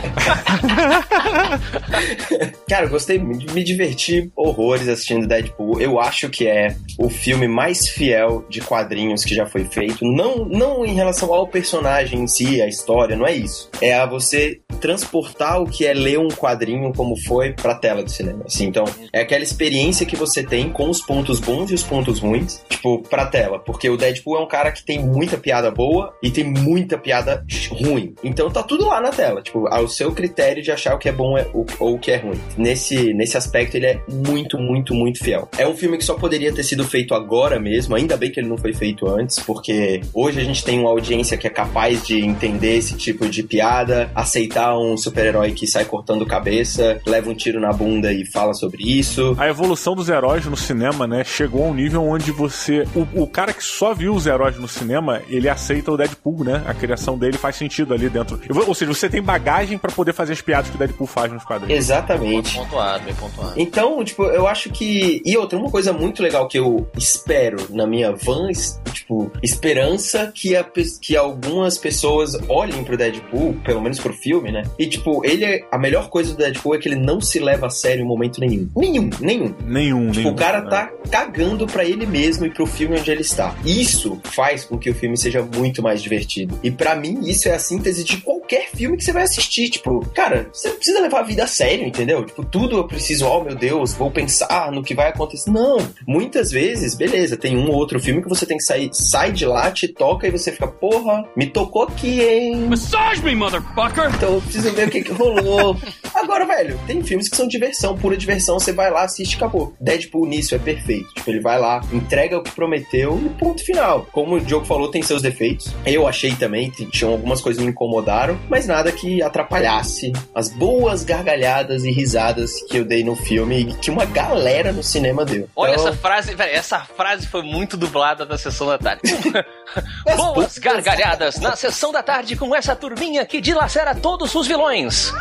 Cara, eu gostei me diverti horrores assistindo Deadpool. Eu acho que é o filme mais fiel de quadrinhos que já foi feito. Não, não em relação ao personagem em si, a história, não é isso. É a você transportar o que é ler um quadrinho como foi pra tela do cinema. Assim, então, é aquela experiência que você tem com os pontos bons e os pontos ruins, tipo, pra tela. Porque o Deadpool é um cara que tem muita piada boa e tem muita piada ruim. Então tá tudo lá na tela, tipo, ao seu critério de achar o que é bom ou o que é ruim. Nesse, nesse aspecto, ele é muito, muito, muito fiel. É um filme que só poderia ter sido feito agora mesmo, ainda bem que ele não foi feito antes, porque hoje a gente tem uma audiência que é capaz de entender esse tipo de piada, aceitar um super-herói que sai cortando cabeça, leva um tiro na bunda e fala sobre isso. A evolução dos heróis no cinema, né, chegou a um nível onde você. O, o cara que só viu os heróis no cinema, ele aceita o Deadpool, né? A criação dele faz sentido ali dentro. Ou seja, você tem bagagem pra poder fazer as piadas que o Deadpool faz nos quadrinhos. Exatamente. pontuado, bem pontuado. Então, tipo, eu acho que. E outra, uma coisa muito legal que eu espero na minha van, tipo, esperança que, a que algumas pessoas olhem pro Deadpool, pelo menos pro filme, né? E, tipo, ele é. A melhor coisa do Deadpool é que ele não se leva a sério em momento nenhum. Nenhum, nenhum. Nenhum, Tipo, nenhum. o cara tá cagando pra ele mesmo e pro filme onde ele está. Isso faz com que o filme seja muito mais divertido. E pra mim, isso é a síntese de qualquer filme que você vai assistir. Tipo, cara, você não precisa levar a vida a sério, entendeu? Tipo, tudo eu preciso, oh meu Deus, vou pensar no que vai acontecer. Não. Muitas vezes, beleza, tem um ou outro filme que você tem que sair, sai de lá, te toca e você fica, porra, me tocou aqui, hein? Massage me, motherfucker! Então eu preciso ver o que, que rolou. Agora, velho, tem filmes que são diversão, pura diversão. Você vai lá, assiste e acabou. Deadpool nisso é perfeito. Tipo, ele vai lá, entrega o que prometeu e ponto final. Como o Diogo falou, tem seus defeitos. Eu achei também, tinham algumas coisas que me incomodaram, mas nada que atrapalhasse as boas gargalhadas e risadas que eu dei no filme e que uma galera no cinema deu. Olha Então, essa frase, velho, essa frase foi muito dublada da sessão da tarde. *laughs* *laughs* Boas gargalhadas na sessão da tarde com essa turminha que dilacera todos os vilões.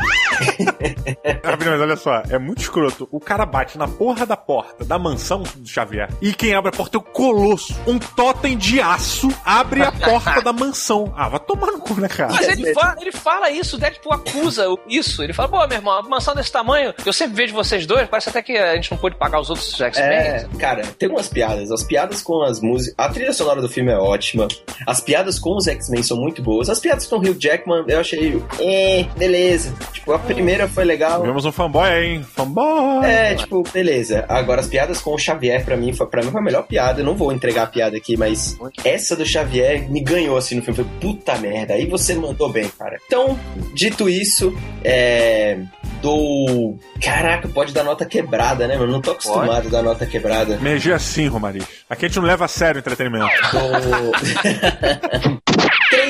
*laughs* Mas olha só, é muito escroto. O cara bate na porra da porta da mansão do Xavier e quem abre a porta é o Colosso. Um totem de aço abre a porta da mansão. Ah, vai tomar no cu, né, cara? Mas ele fala, ele fala isso, o Deadpool acusa isso. Ele fala, pô, meu irmão, uma mansão desse tamanho, eu sempre vejo vocês dois, parece até que a gente não pôde pagar os outros X-Men. É, cara, tem umas piadas. As piadas com as músicas. A trilha sonora do filme é ótima. As piadas com os X-Men são muito boas. As piadas com o Hugh Jackman, eu achei. É, beleza. Tipo, a primeira foi legal. Tivemos um fanboy hein? Fanboy! É, tipo, beleza. Agora, as piadas com o Xavier, pra mim, foi, pra mim foi a melhor piada. Eu não vou entregar a piada aqui, mas essa do Xavier me ganhou assim no filme. Foi puta merda. Aí você mandou bem, cara. Então, dito isso, é. Do. Caraca, pode dar nota quebrada, né, mano? Não tô acostumado a dar nota quebrada. MG assim, Romariz. Aqui a gente não leva a sério o entretenimento. Do. *laughs*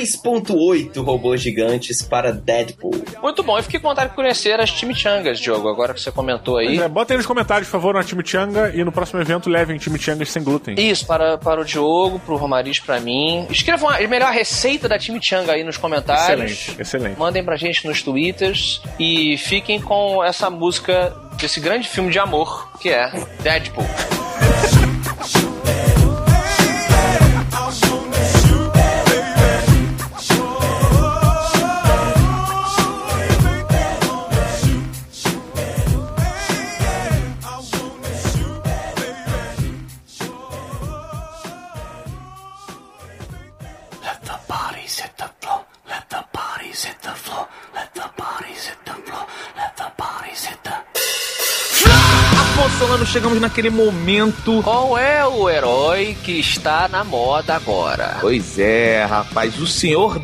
3.8 robôs gigantes para Deadpool. Muito bom, eu fiquei com vontade de conhecer as chimichangas, Diogo, agora que você comentou aí. É, bota aí nos comentários, por favor, uma chimichanga e no próximo evento levem chimichangas sem glúten. Isso, para, para o Diogo, pro Romariz, pra mim. Escrevam a melhor receita da chimichanga aí nos comentários. Excelente, excelente. Mandem pra gente nos twitters e fiquem com essa música desse grande filme de amor que é Deadpool. Solano, chegamos naquele momento. Qual é o herói que está na moda agora? Pois é, rapaz, o senhor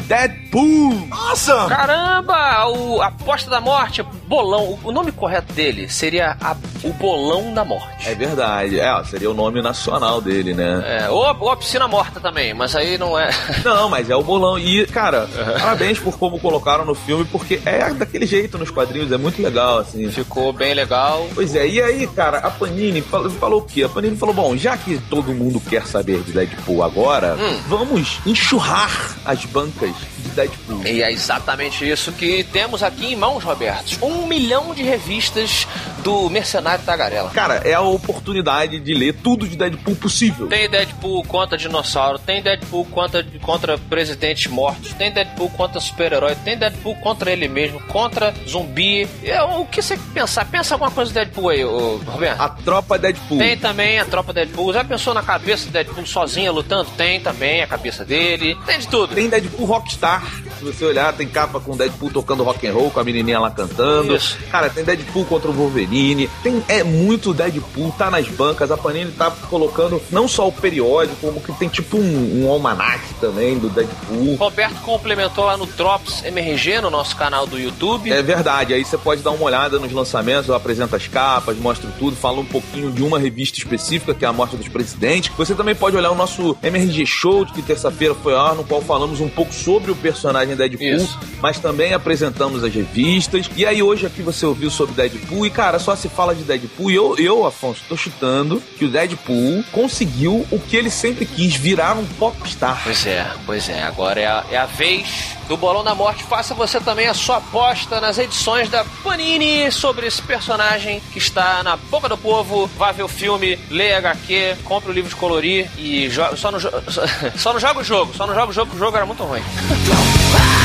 Deadpool. Nossa! Caramba! O Aposta da Morte, Bolão. O nome correto dele seria a- o Bolão da Morte. É verdade, é, seria o nome nacional dele, né? É, ou, a- ou a Piscina Morta também, mas aí não é. *laughs* Não, mas é o bolão. E, cara, parabéns por como colocaram no filme, porque é daquele jeito nos quadrinhos, é muito legal, assim. Ficou bem legal. Pois é, e aí, cara, a Panini falou, falou o quê? A Panini falou: bom, já que todo mundo quer saber de Deadpool agora, Hum. vamos enxurrar as bancas de Deadpool. E é exatamente isso que temos aqui em mãos, Roberto. Um milhão de revistas do Mercenário Tagarela. Cara, é a oportunidade de ler tudo de Deadpool possível. Tem Deadpool contra dinossauro, tem Deadpool contra, contra presidentes mortos, tem Deadpool contra super-herói, tem Deadpool contra ele mesmo, contra zumbi. É, o que você pensar? Pensa alguma coisa do Deadpool aí, ô, Roberto. A tropa Deadpool. Tem também a tropa Deadpool. Já pensou na cabeça do Deadpool sozinha lutando? Tem também a cabeça dele. Tem de tudo. Tem Deadpool Rockstar. Se você olhar, tem capa com Deadpool tocando rock and roll, com a menininha lá cantando. Isso. Cara, tem Deadpool contra o Wolverine. Tem, é muito Deadpool, tá nas bancas. A Panini tá colocando não só o periódico, como que tem tipo um, um almanac também do Deadpool. Roberto complementou lá no Drops MRG, no nosso canal do YouTube. É verdade, aí você pode dar uma olhada nos lançamentos, eu apresento as capas, mostro tudo, falo um pouquinho de uma revista específica, que é a Morte dos Presidentes. Você também pode olhar o nosso MRG Show, que terça-feira foi ao ar, no qual falamos um pouco sobre o personagem Deadpool, Isso. mas também apresentamos as revistas. E aí hoje aqui você ouviu sobre Deadpool, e cara, só se fala de Deadpool, e eu, eu Afonso, tô chutando que o Deadpool conseguiu o que ele sempre quis, virar um popstar. Pois é, pois é. Agora é a, é a vez do Bolão da Morte. Faça você também a sua aposta nas edições da Panini sobre esse personagem que está na boca do povo. Vá ver o filme, lê HQ, compre o livro de colorir e só, não jo- só, *laughs* só não joga o jogo. Só não joga o jogo, porque o jogo era muito ruim. *laughs*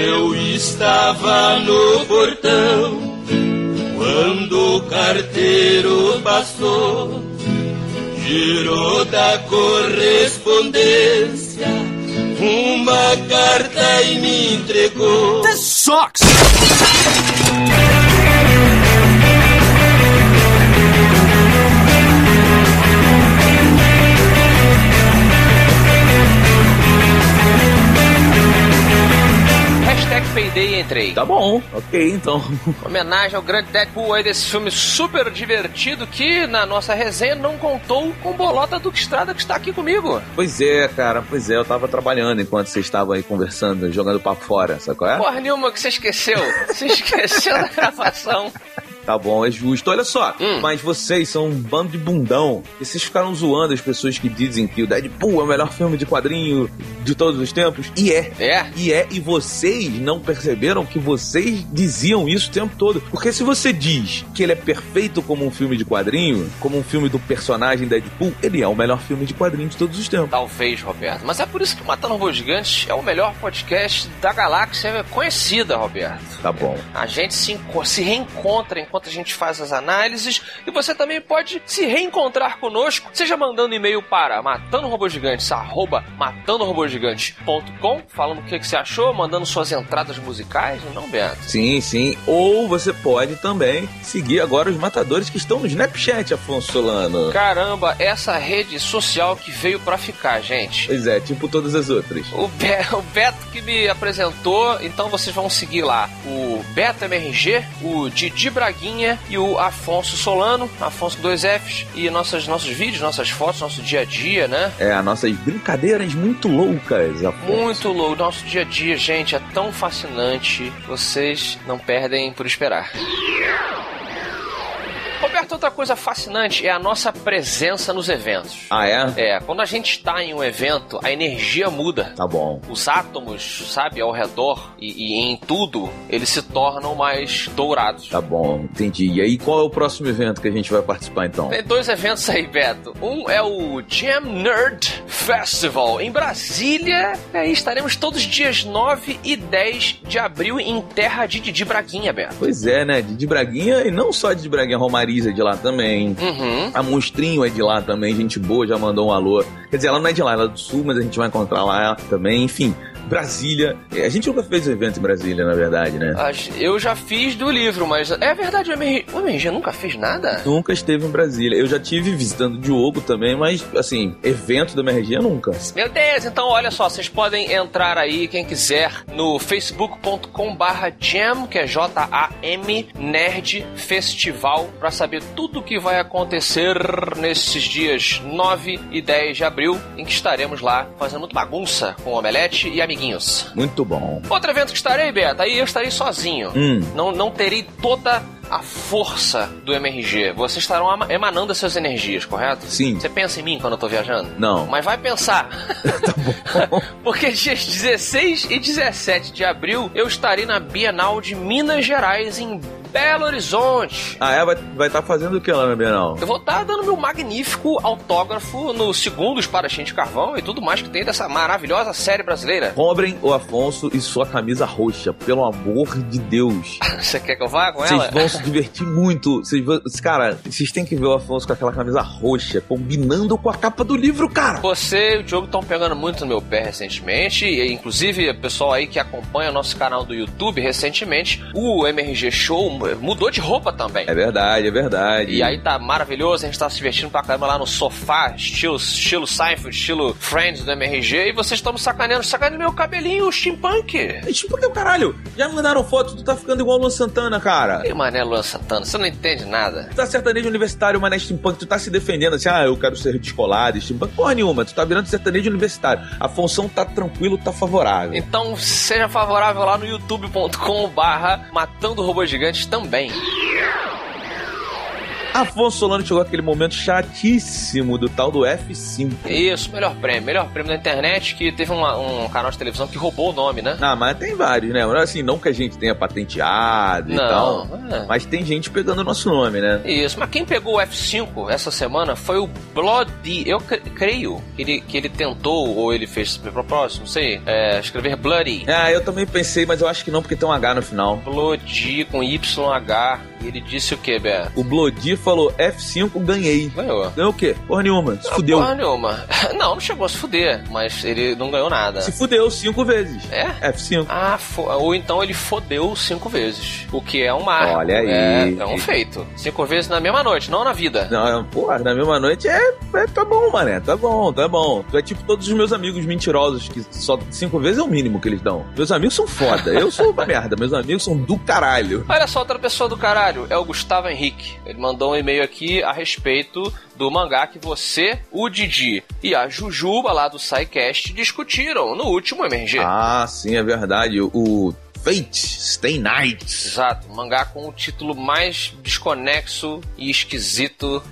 Eu estava no portão quando o carteiro passou, girou da correspondência uma carta e me entregou. This sucks! Peidei e entrei. Tá bom, ok, então. *laughs* Homenagem ao grande Deadpool aí desse filme super divertido que na nossa resenha não contou com Bolota Duque Estrada que está aqui comigo. Pois é, cara, pois é, eu tava trabalhando enquanto vocês estavam aí conversando, jogando papo fora, sabe qual é? Porra nenhuma que você esqueceu. Você *laughs* esqueceu da gravação. Tá bom, é justo. Olha só, mas vocês são um bando de bundão. E vocês ficaram zoando as pessoas que dizem que o Deadpool é o melhor filme de quadrinho de todos os tempos. E é. É? E é. E vocês não perceberam que vocês diziam isso o tempo todo. Porque se você diz que ele é perfeito como um filme de quadrinho, como um filme do personagem Deadpool, ele é o melhor filme de quadrinho de todos os tempos. Talvez, Roberto. Mas é por isso que o Matando Robôs Gigantes é o melhor podcast da galáxia conhecida, Roberto. Tá bom. A gente se, se reencontra enquanto a gente faz as análises e você também pode se reencontrar conosco, seja mandando e-mail para matandorobôsgigantes, arroba matandorobôsgigantes.com, falando o que, que você achou, mandando suas entradas musicais, não, Beto? Sim, sim. Ou você pode também seguir agora os matadores que estão no Snapchat, Afonso Solano. Caramba, essa rede social que veio pra ficar, gente. Pois é, tipo todas as outras. O, Be- o Beto que me apresentou, então vocês vão seguir lá o Beto MRG, o Didi Braguinha e o Afonso Solano, Afonso com dois Fs, e nossas, nossos vídeos, nossas fotos, nosso dia a dia, né? É, as nossas brincadeiras muito loucas, Afonso. Muito louco, nosso dia a dia, gente, é tão fascinante, vocês não perdem por esperar. Roberto, outra coisa fascinante é a nossa presença nos eventos. Ah, é? É, quando a gente está em um evento, a energia muda. Tá bom. Os átomos, sabe, ao redor e, e em tudo, eles se tornam mais dourados. Tá bom, entendi. E aí, qual é o próximo evento que a gente vai participar então? Tem dois eventos aí, Beto. Um é o Jam Nerd Festival em Brasília. E aí estaremos todos os dias 9 e 10 de abril em terra de Didi Braguinha, Beto. Pois é, né? Didi Braguinha e não só Didi Braguinha, Romariza de lá também. Uhum. A Monstrinho é de lá também, gente boa, já mandou um alô. Quer dizer, ela não é de lá, ela é do sul, mas a gente vai encontrar lá também. Enfim, Brasília. É, A gente nunca fez evento em Brasília, na verdade, né? Eu já fiz do livro, mas é verdade, o MRG, o MRG nunca fez nada? Nunca esteve em Brasília. Eu já tive visitando o Diogo também, mas, assim, evento da MRG nunca. Meu Deus, então olha só, vocês podem entrar aí, quem quiser, no facebook.com barra jam, que é J-A-M, Nerd Festival, pra saber tudo o que vai acontecer nesses dias 9 e 10 de abril, em que estaremos lá fazendo muita bagunça com o Omelete e amiguinhos amiguinhos. Muito bom. Outro evento que estarei, Beto, aí eu estarei sozinho. Hum. Não, não terei toda a força do MRG. Vocês estarão emanando as suas energias, correto? Sim. Você pensa em mim quando eu tô viajando? Não. Mas vai pensar. *laughs* *laughs* Porque dias 16 e 17 de abril eu estarei na Bienal de Minas Gerais em Belo Horizonte. Ah, é? Vai estar vai tá fazendo o que lá na Bienal? Eu vou estar dando meu magnífico autógrafo no segundo Espadachim de Carvão e tudo mais que tem dessa maravilhosa série brasileira. Cobrem o Afonso e sua camisa roxa, pelo amor de Deus. *laughs* Você quer que eu vá com Vocês ela? vão se divertir muito. Vocês vão... Cara, vocês têm que ver o Afonso com aquela camisa roxa, combinando com a capa do livro, cara. Você e o Diogo estão pegando muito no meu pé recentemente, e inclusive o pessoal aí que acompanha o nosso canal do YouTube recentemente, o MRG Show mudou de roupa também. É verdade, é verdade. E aí tá maravilhoso, a gente tá se divertindo pra caramba lá no sofá, estilo, estilo Seinfeld, estilo Friends do MRG, e vocês estão me sacaneando, sacaneando meu cabelinho steampunk. Steampunk é o caralho. Já me mandaram foto, tu tá ficando igual o Luan Santana, cara. E mané Luan Santana, você não entende nada. Tu tá sertanejo universitário, mané steampunk, tu tá se defendendo assim, ah, eu quero ser descolado, steampunk. Porra nenhuma, tu tá virando sertanejo universitário. A função tá tranquilo, tá favorável. Então seja favorável lá no youtube.com barra Matando Robôs Gigantes também. Afonso Solano chegou aquele momento chatíssimo do tal do F5. Isso, melhor prêmio. Melhor prêmio da internet que teve uma- um canal de televisão que roubou o nome, né? Ah, mas tem vários, né? Assim, não que a gente tenha patenteado e Não, tal. é. Mas tem gente pegando o nosso nome, né? Isso, mas quem pegou o F5 essa semana foi o Bloody. Eu cre- creio que ele, que ele tentou, ou ele fez propósito, não sei, é, escrever Bloody. Ah, eu também pensei, mas eu acho que não, porque tem um H no final. Bloody com YH. E ele disse o que, Bé? O Blodi falou F5, ganhei. Ganhou. Ganhou o quê? Porra nenhuma. Se fudeu. Porra nenhuma. *laughs* Não, não chegou a se fuder, mas ele não ganhou nada. Se fudeu cinco vezes. É? F5. Ah, ou então ele fodeu cinco vezes. O que é um marco. Olha aí. É, é um feito. Cinco vezes na mesma noite, não na vida. Não, porra, na mesma noite é, é- Tá bom, mané. Tá bom, tá bom. Tu é tipo todos os meus amigos mentirosos, que só cinco vezes é o mínimo que eles dão. Meus amigos são foda. Eu sou uma *laughs* merda. Meus amigos são do caralho. Olha só, outra pessoa do caralho é o Gustavo Henrique. Ele mandou um e-mail aqui a respeito do mangá que você, o Didi e a Jujuba lá do SciCast discutiram no último MRG. Ah, sim, é verdade. O Fate Stay Night. Exato, mangá com o título mais desconexo e esquisito.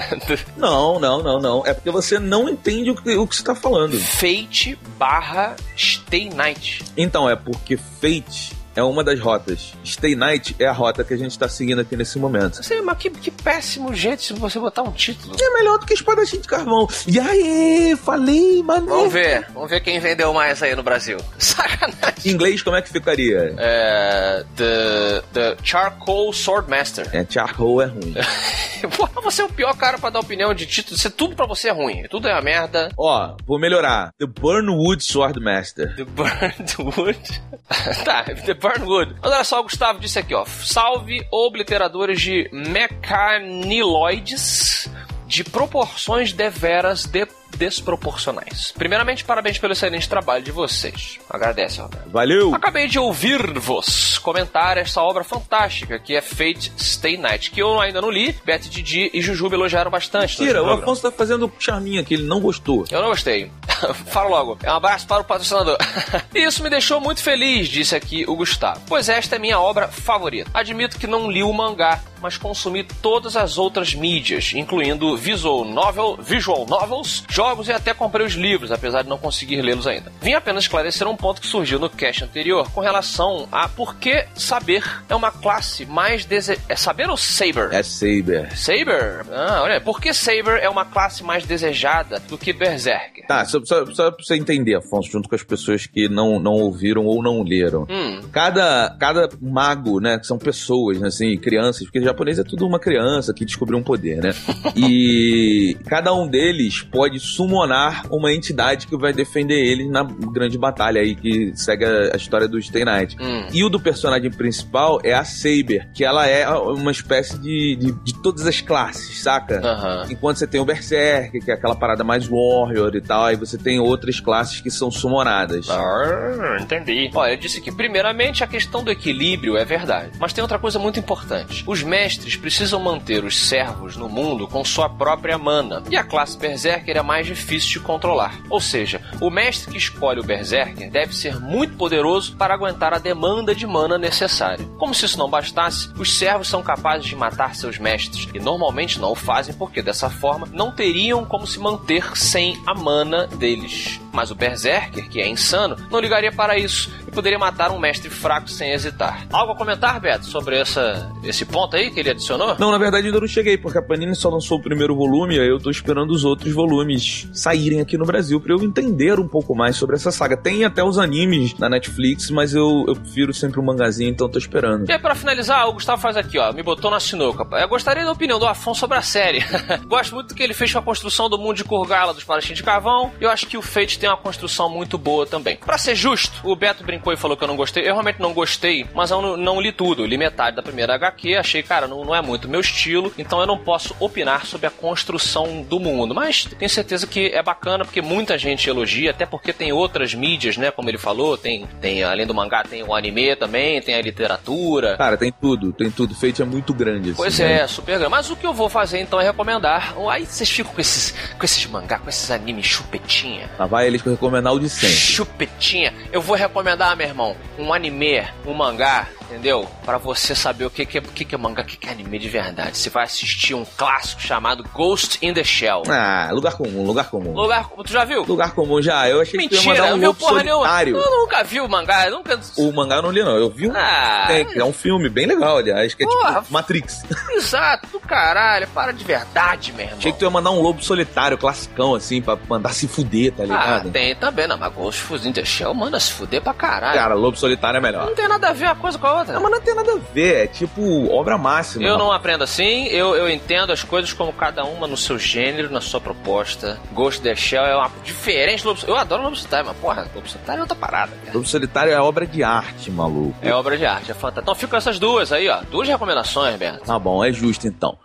*laughs* Não, não, não, não. É porque você não entende o que, o que você tá falando. Fate barra Stay Night. Então, é porque Fate é uma das rotas. Stay Night é a rota que a gente tá seguindo aqui nesse momento. Sei, mas que, que péssimo jeito se você botar um título. É melhor do que espadachim de carvão. E aí, falei, mano. Vamos ver, vamos ver quem vendeu mais aí no Brasil. *laughs* Sacanagem. Em inglês, como é que ficaria? É. The, the Charcoal Swordmaster. É, charcoal é ruim. *laughs* Porra, você é o pior cara pra dar opinião de título. Você, tudo pra você é ruim. Tudo é uma merda. Ó, vou melhorar. The Burnwood Swordmaster. The Burnwood. *laughs* tá, The Burnwood. Mas olha só, o Gustavo disse aqui, ó. Salve obliteradores de mecaniloides de proporções deveras de desproporcionais. Primeiramente, parabéns pelo excelente trabalho de vocês. Agradece, Roberto. Valeu! Acabei de ouvir-vos comentar essa obra fantástica que é Fate Stay Night, que eu ainda não li. Beth Didi e Jujuba elogiaram bastante. No o. Afonso tá fazendo charminha que ele não gostou. Eu não gostei. *laughs* Fala logo. É um abraço para o patrocinador. *laughs* Isso me deixou muito feliz, disse aqui o Gustavo. Pois esta é minha obra favorita. Admito que não li o mangá, mas consumi todas as outras mídias, incluindo visual novel, visual novels, jogos e até comprei os livros, apesar de não conseguir lê-los ainda. Vim apenas esclarecer um ponto que surgiu no cast anterior com relação a por que saber é uma classe mais dese... É saber ou saber? É Saber. Saber? Ah, olha, por que Saber é uma classe mais desejada do que Berserker? Tá, só, só, só pra você entender, Afonso, junto com as pessoas que não, não ouviram ou não leram. Hum. Cada, cada mago, né, que são pessoas, né, assim, crianças, porque japonês é tudo uma criança que descobriu um poder, né? *laughs* e cada um deles pode summonar uma entidade que vai defender ele na grande batalha aí que segue a, a história do Stay Night. Hum. E o do personagem principal é a Saber, que ela é uma espécie de, de, de todas as classes, saca? Aham. Enquanto você tem o Berserk, que é aquela parada mais warrior e tal, aí você tem outras classes que são sumonadas. Ah, entendi. Olha, eu disse que, primeiramente, a questão do equilíbrio é verdade. Mas tem outra coisa muito importante. Os mestres precisam manter os servos no mundo com sua própria mana. E a classe Berserker é mais difícil de controlar. Ou seja, o mestre que escolhe o Berserker deve ser muito poderoso para aguentar a demanda de mana necessária. Como se isso não bastasse, os servos são capazes de matar seus mestres e normalmente não o fazem porque dessa forma não teriam como se manter sem a mana deles. Mas o Berserker, que é insano, não ligaria para isso e poderia matar um mestre fraco sem hesitar. Algo a comentar, Beto, sobre essa, esse ponto aí que ele adicionou? Não, na verdade ainda não cheguei, porque a Panini só lançou o primeiro volume, aí eu tô esperando os outros volumes saírem aqui no Brasil para eu entender um pouco mais sobre essa saga. Tem até os animes na Netflix, mas eu, eu prefiro sempre o um mangazinho, então tô esperando. E aí, pra finalizar, o Gustavo faz aqui, ó, me botou na sinuca. Eu gostaria da opinião do Afonso sobre a série. *laughs* Gosto muito do que ele fez com a construção do mundo de Kurgala dos Parachins de Carvão. Eu acho que o Fate tem uma construção muito boa também. Para ser justo, o Beto brincou e falou que eu não gostei. Eu realmente não gostei, mas eu não, não li tudo. Eu li metade da primeira HQ, achei, cara, não, não é muito meu estilo, então eu não posso opinar sobre a construção do mundo. Mas tenho certeza que é bacana porque muita gente elogia, até porque tem outras mídias, né? Como ele falou, tem, tem além do mangá, tem o anime também, tem a literatura. Cara, tem tudo, tem tudo. Fate é muito grande. Assim, pois né? é, super grande. Mas o que eu vou fazer então é recomendar. Aí vocês ficam com esses, com esses mangá, com esses animes chupetinha. Lá vai eles recomendar o de sempre. Chupetinha. Eu vou recomendar, meu irmão, um anime, um mangá, entendeu? Para você saber o que, que, é, o que, que é mangá, o que, que é anime de verdade. Você vai assistir um clássico chamado Ghost in the Shell. Ah, lugar comum, lugar comum. Lugar comum, tu já viu? Lugar comum já. Eu achei Mentira, que ia mandar um lobo solitário. nenhuma. Eu nunca vi o mangá, eu nunca. O mangá eu não li, não. Eu vi um. Ah. Tem, é um filme bem legal, aliás, que é Porra. tipo Matrix. *laughs* Exato, do caralho. Para de verdade, meu irmão. Achei que tu ia mandar um lobo solitário, classicão, assim, pra mandar se fuder, tá Ah, ligado? tem também, não, mas Ghost in the Shell manda se fuder pra caralho. Cara, lobo solitário é melhor. Não tem nada a ver uma coisa com a outra. Não, mas não tem nada a ver, é tipo obra máxima. Eu não aprendo assim, eu, eu entendo as coisas como cada uma no seu gênero, na sua proposta. Ghost in the Shell é uma diferente Lobo Eu adoro Lobo Solitário, mas porra, Lobo Solitário é outra parada, cara. Lobo solitário é obra de arte, maluco. É obra de arte, é fantástico. Então ficam essas duas aí, ó. Duas recomendações, Beto. Tá bom, é justo então.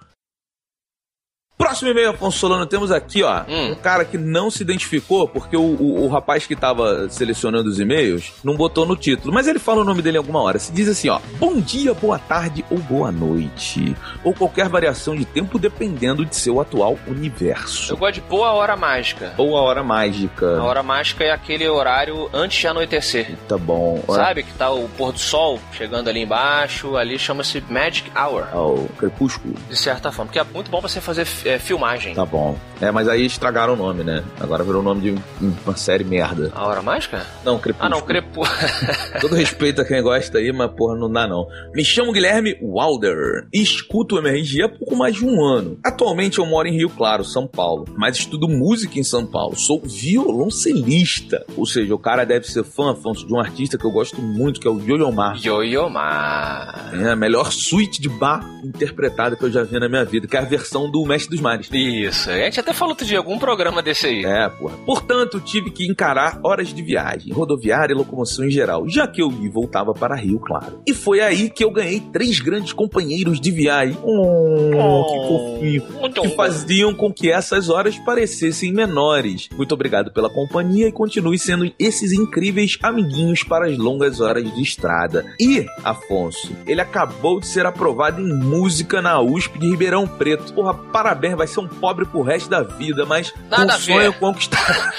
Próximo e-mail, Afonso Solano, temos aqui, ó, Hum. um cara que não se identificou, porque o, o, o rapaz que tava selecionando os e-mails não botou no título, mas ele fala o nome dele em alguma hora. Se diz assim, ó, bom dia, boa tarde ou boa noite, ou qualquer variação de tempo dependendo de seu atual universo. Eu gosto de boa hora mágica. Ou a hora mágica. A hora mágica é aquele horário antes de anoitecer. Tá bom. Sabe que tá o pôr do sol chegando ali embaixo, ali chama-se Magic Hour, É o crepúsculo. de certa forma, que é muito bom pra você fazer é, filmagem. Tá bom. É, mas aí estragaram o nome, né? Agora virou o nome de uma série merda. A hora mágica? Não, crepúsculo. Ah, não, crepo. *laughs* Todo respeito a quem gosta aí, mas porra, não dá não. Me chamo Guilherme Walder e escuto o MRG há pouco mais de um ano. Atualmente eu moro em Rio Claro, São Paulo, mas estudo música em São Paulo. Sou violoncelista. Ou seja, o cara deve ser fã, Afonso, de um artista que eu gosto muito, que é o Yoyomar. Yoyomar. É a melhor suíte de bar interpretada que eu já vi na minha vida, que é a versão do Mestre dos Mares. Isso, a gente até falou dia algum programa desse aí. É, porra. Portanto, tive que encarar horas de viagem, rodoviária e locomoção em geral, já que eu ia voltava para Rio Claro. E foi aí que eu ganhei três grandes companheiros de viagem. Oh, que fofinho. Que faziam com que essas horas parecessem menores. Muito obrigado pela companhia e continue sendo esses incríveis amiguinhos para as longas horas de estrada. E, Afonso, ele acabou de ser aprovado em música na USP de Ribeirão Preto. Porra, parabéns, vai ser um pobre pro resto da vida, mas Nada um sonho ver. conquistado.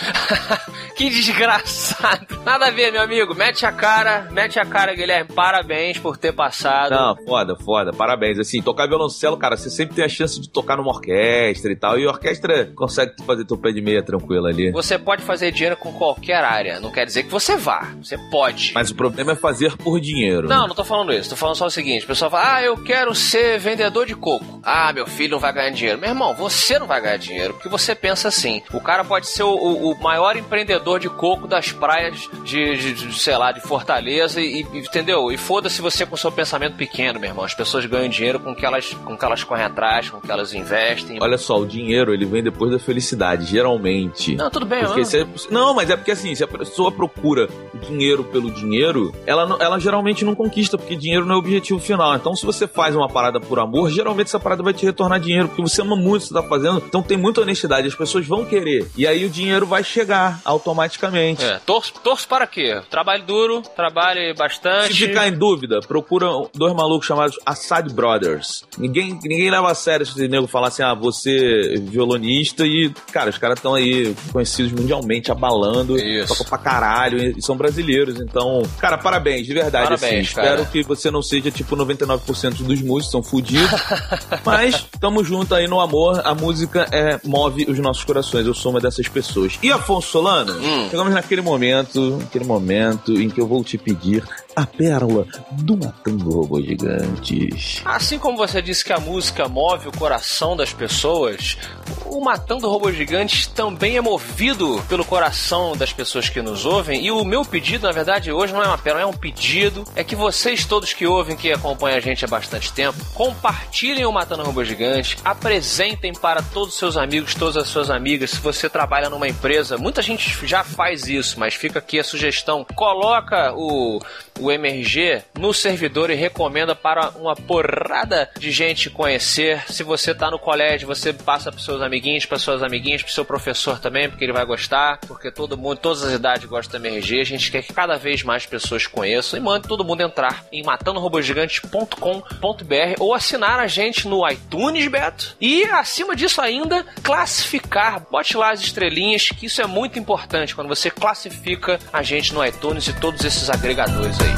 *laughs* Que desgraçado. Nada a ver, meu amigo. Mete a cara, mete a cara, Guilherme. Parabéns por ter passado. Não, foda, foda. Parabéns. Assim, tocar violoncelo, cara, você sempre tem a chance de tocar numa orquestra e tal. E a orquestra consegue fazer teu pé de meia tranquilo ali. Você pode fazer dinheiro com qualquer área. Não quer dizer que você vá. Você pode. Mas o problema é fazer por dinheiro. Não, não tô falando isso. Tô falando só o seguinte: o pessoal fala, ah, eu quero ser vendedor de coco. Ah, meu filho não vai ganhar dinheiro. Meu irmão, você não vai ganhar dinheiro porque você pensa assim. O cara pode ser o, o- o maior empreendedor de coco das praias de, de- de, sei lá, de Fortaleza e, e- entendeu? E foda-se você com seu pensamento pequeno, meu irmão. As pessoas ganham dinheiro com que elas, com que elas correm atrás, com que elas investem. Olha só, o dinheiro ele vem depois da felicidade, geralmente. Não, tudo bem, Porque não. é- não, mas é porque assim, se a pessoa procura o dinheiro pelo dinheiro, ela, ela geralmente não conquista, porque dinheiro não é o objetivo final. Então, se você faz uma parada por amor, geralmente essa parada vai te retornar dinheiro, porque você ama muito que você tá fazendo. Então tem muita honestidade, as pessoas vão querer. E aí o dinheiro vai chegar automaticamente. É, torço, torço para quê? Trabalhe duro, trabalhe bastante. Se ficar em dúvida, procura dois malucos chamados Assad Brothers. Ninguém, ninguém leva a sério se o nego falar assim, ah, você é violonista e, cara, os caras estão aí conhecidos mundialmente, abalando, Isso. tocam pra caralho e são brasileiros. Então, cara, parabéns, de verdade. Parabéns, assim. Espero que você não seja tipo 99% dos músicos, são fudidos. *laughs* mas tamo junto aí no amor. A música é, move os nossos corações. Eu sou uma dessas pessoas. E Afonso Solano, Hum. chegamos naquele momento, aquele momento em que eu vou te pedir a pérola do Matando Robôs Gigantes. Assim como você disse que a música move o coração das pessoas, o Matando Robôs Gigantes também é movido pelo coração das pessoas que nos ouvem. E o meu pedido, na verdade, hoje não é uma pérola, é um pedido. É que vocês todos que ouvem, que acompanham a gente há bastante tempo, compartilhem o Matando Robôs Gigantes, apresentem para todos os seus amigos, todas as suas amigas. Se você trabalha numa empresa, muita gente já faz isso, mas fica aqui a sugestão. Coloca o, o MRG no servidor e recomenda para uma porrada de gente conhecer. Se você tá no colégio, você passa para seus amiguinhos, para suas amiguinhas, para seu professor também, porque ele vai gostar, porque todo mundo, todas as idades gostam do MRG. A gente quer que cada vez mais pessoas conheçam e mande todo mundo entrar em matandorobogigante.com.br ou assinar a gente no iTunes, Beto. E acima disso ainda, classificar. Bote lá as estrelinhas, que isso é muito importante quando você classifica a gente no iTunes e todos esses agregadores aí.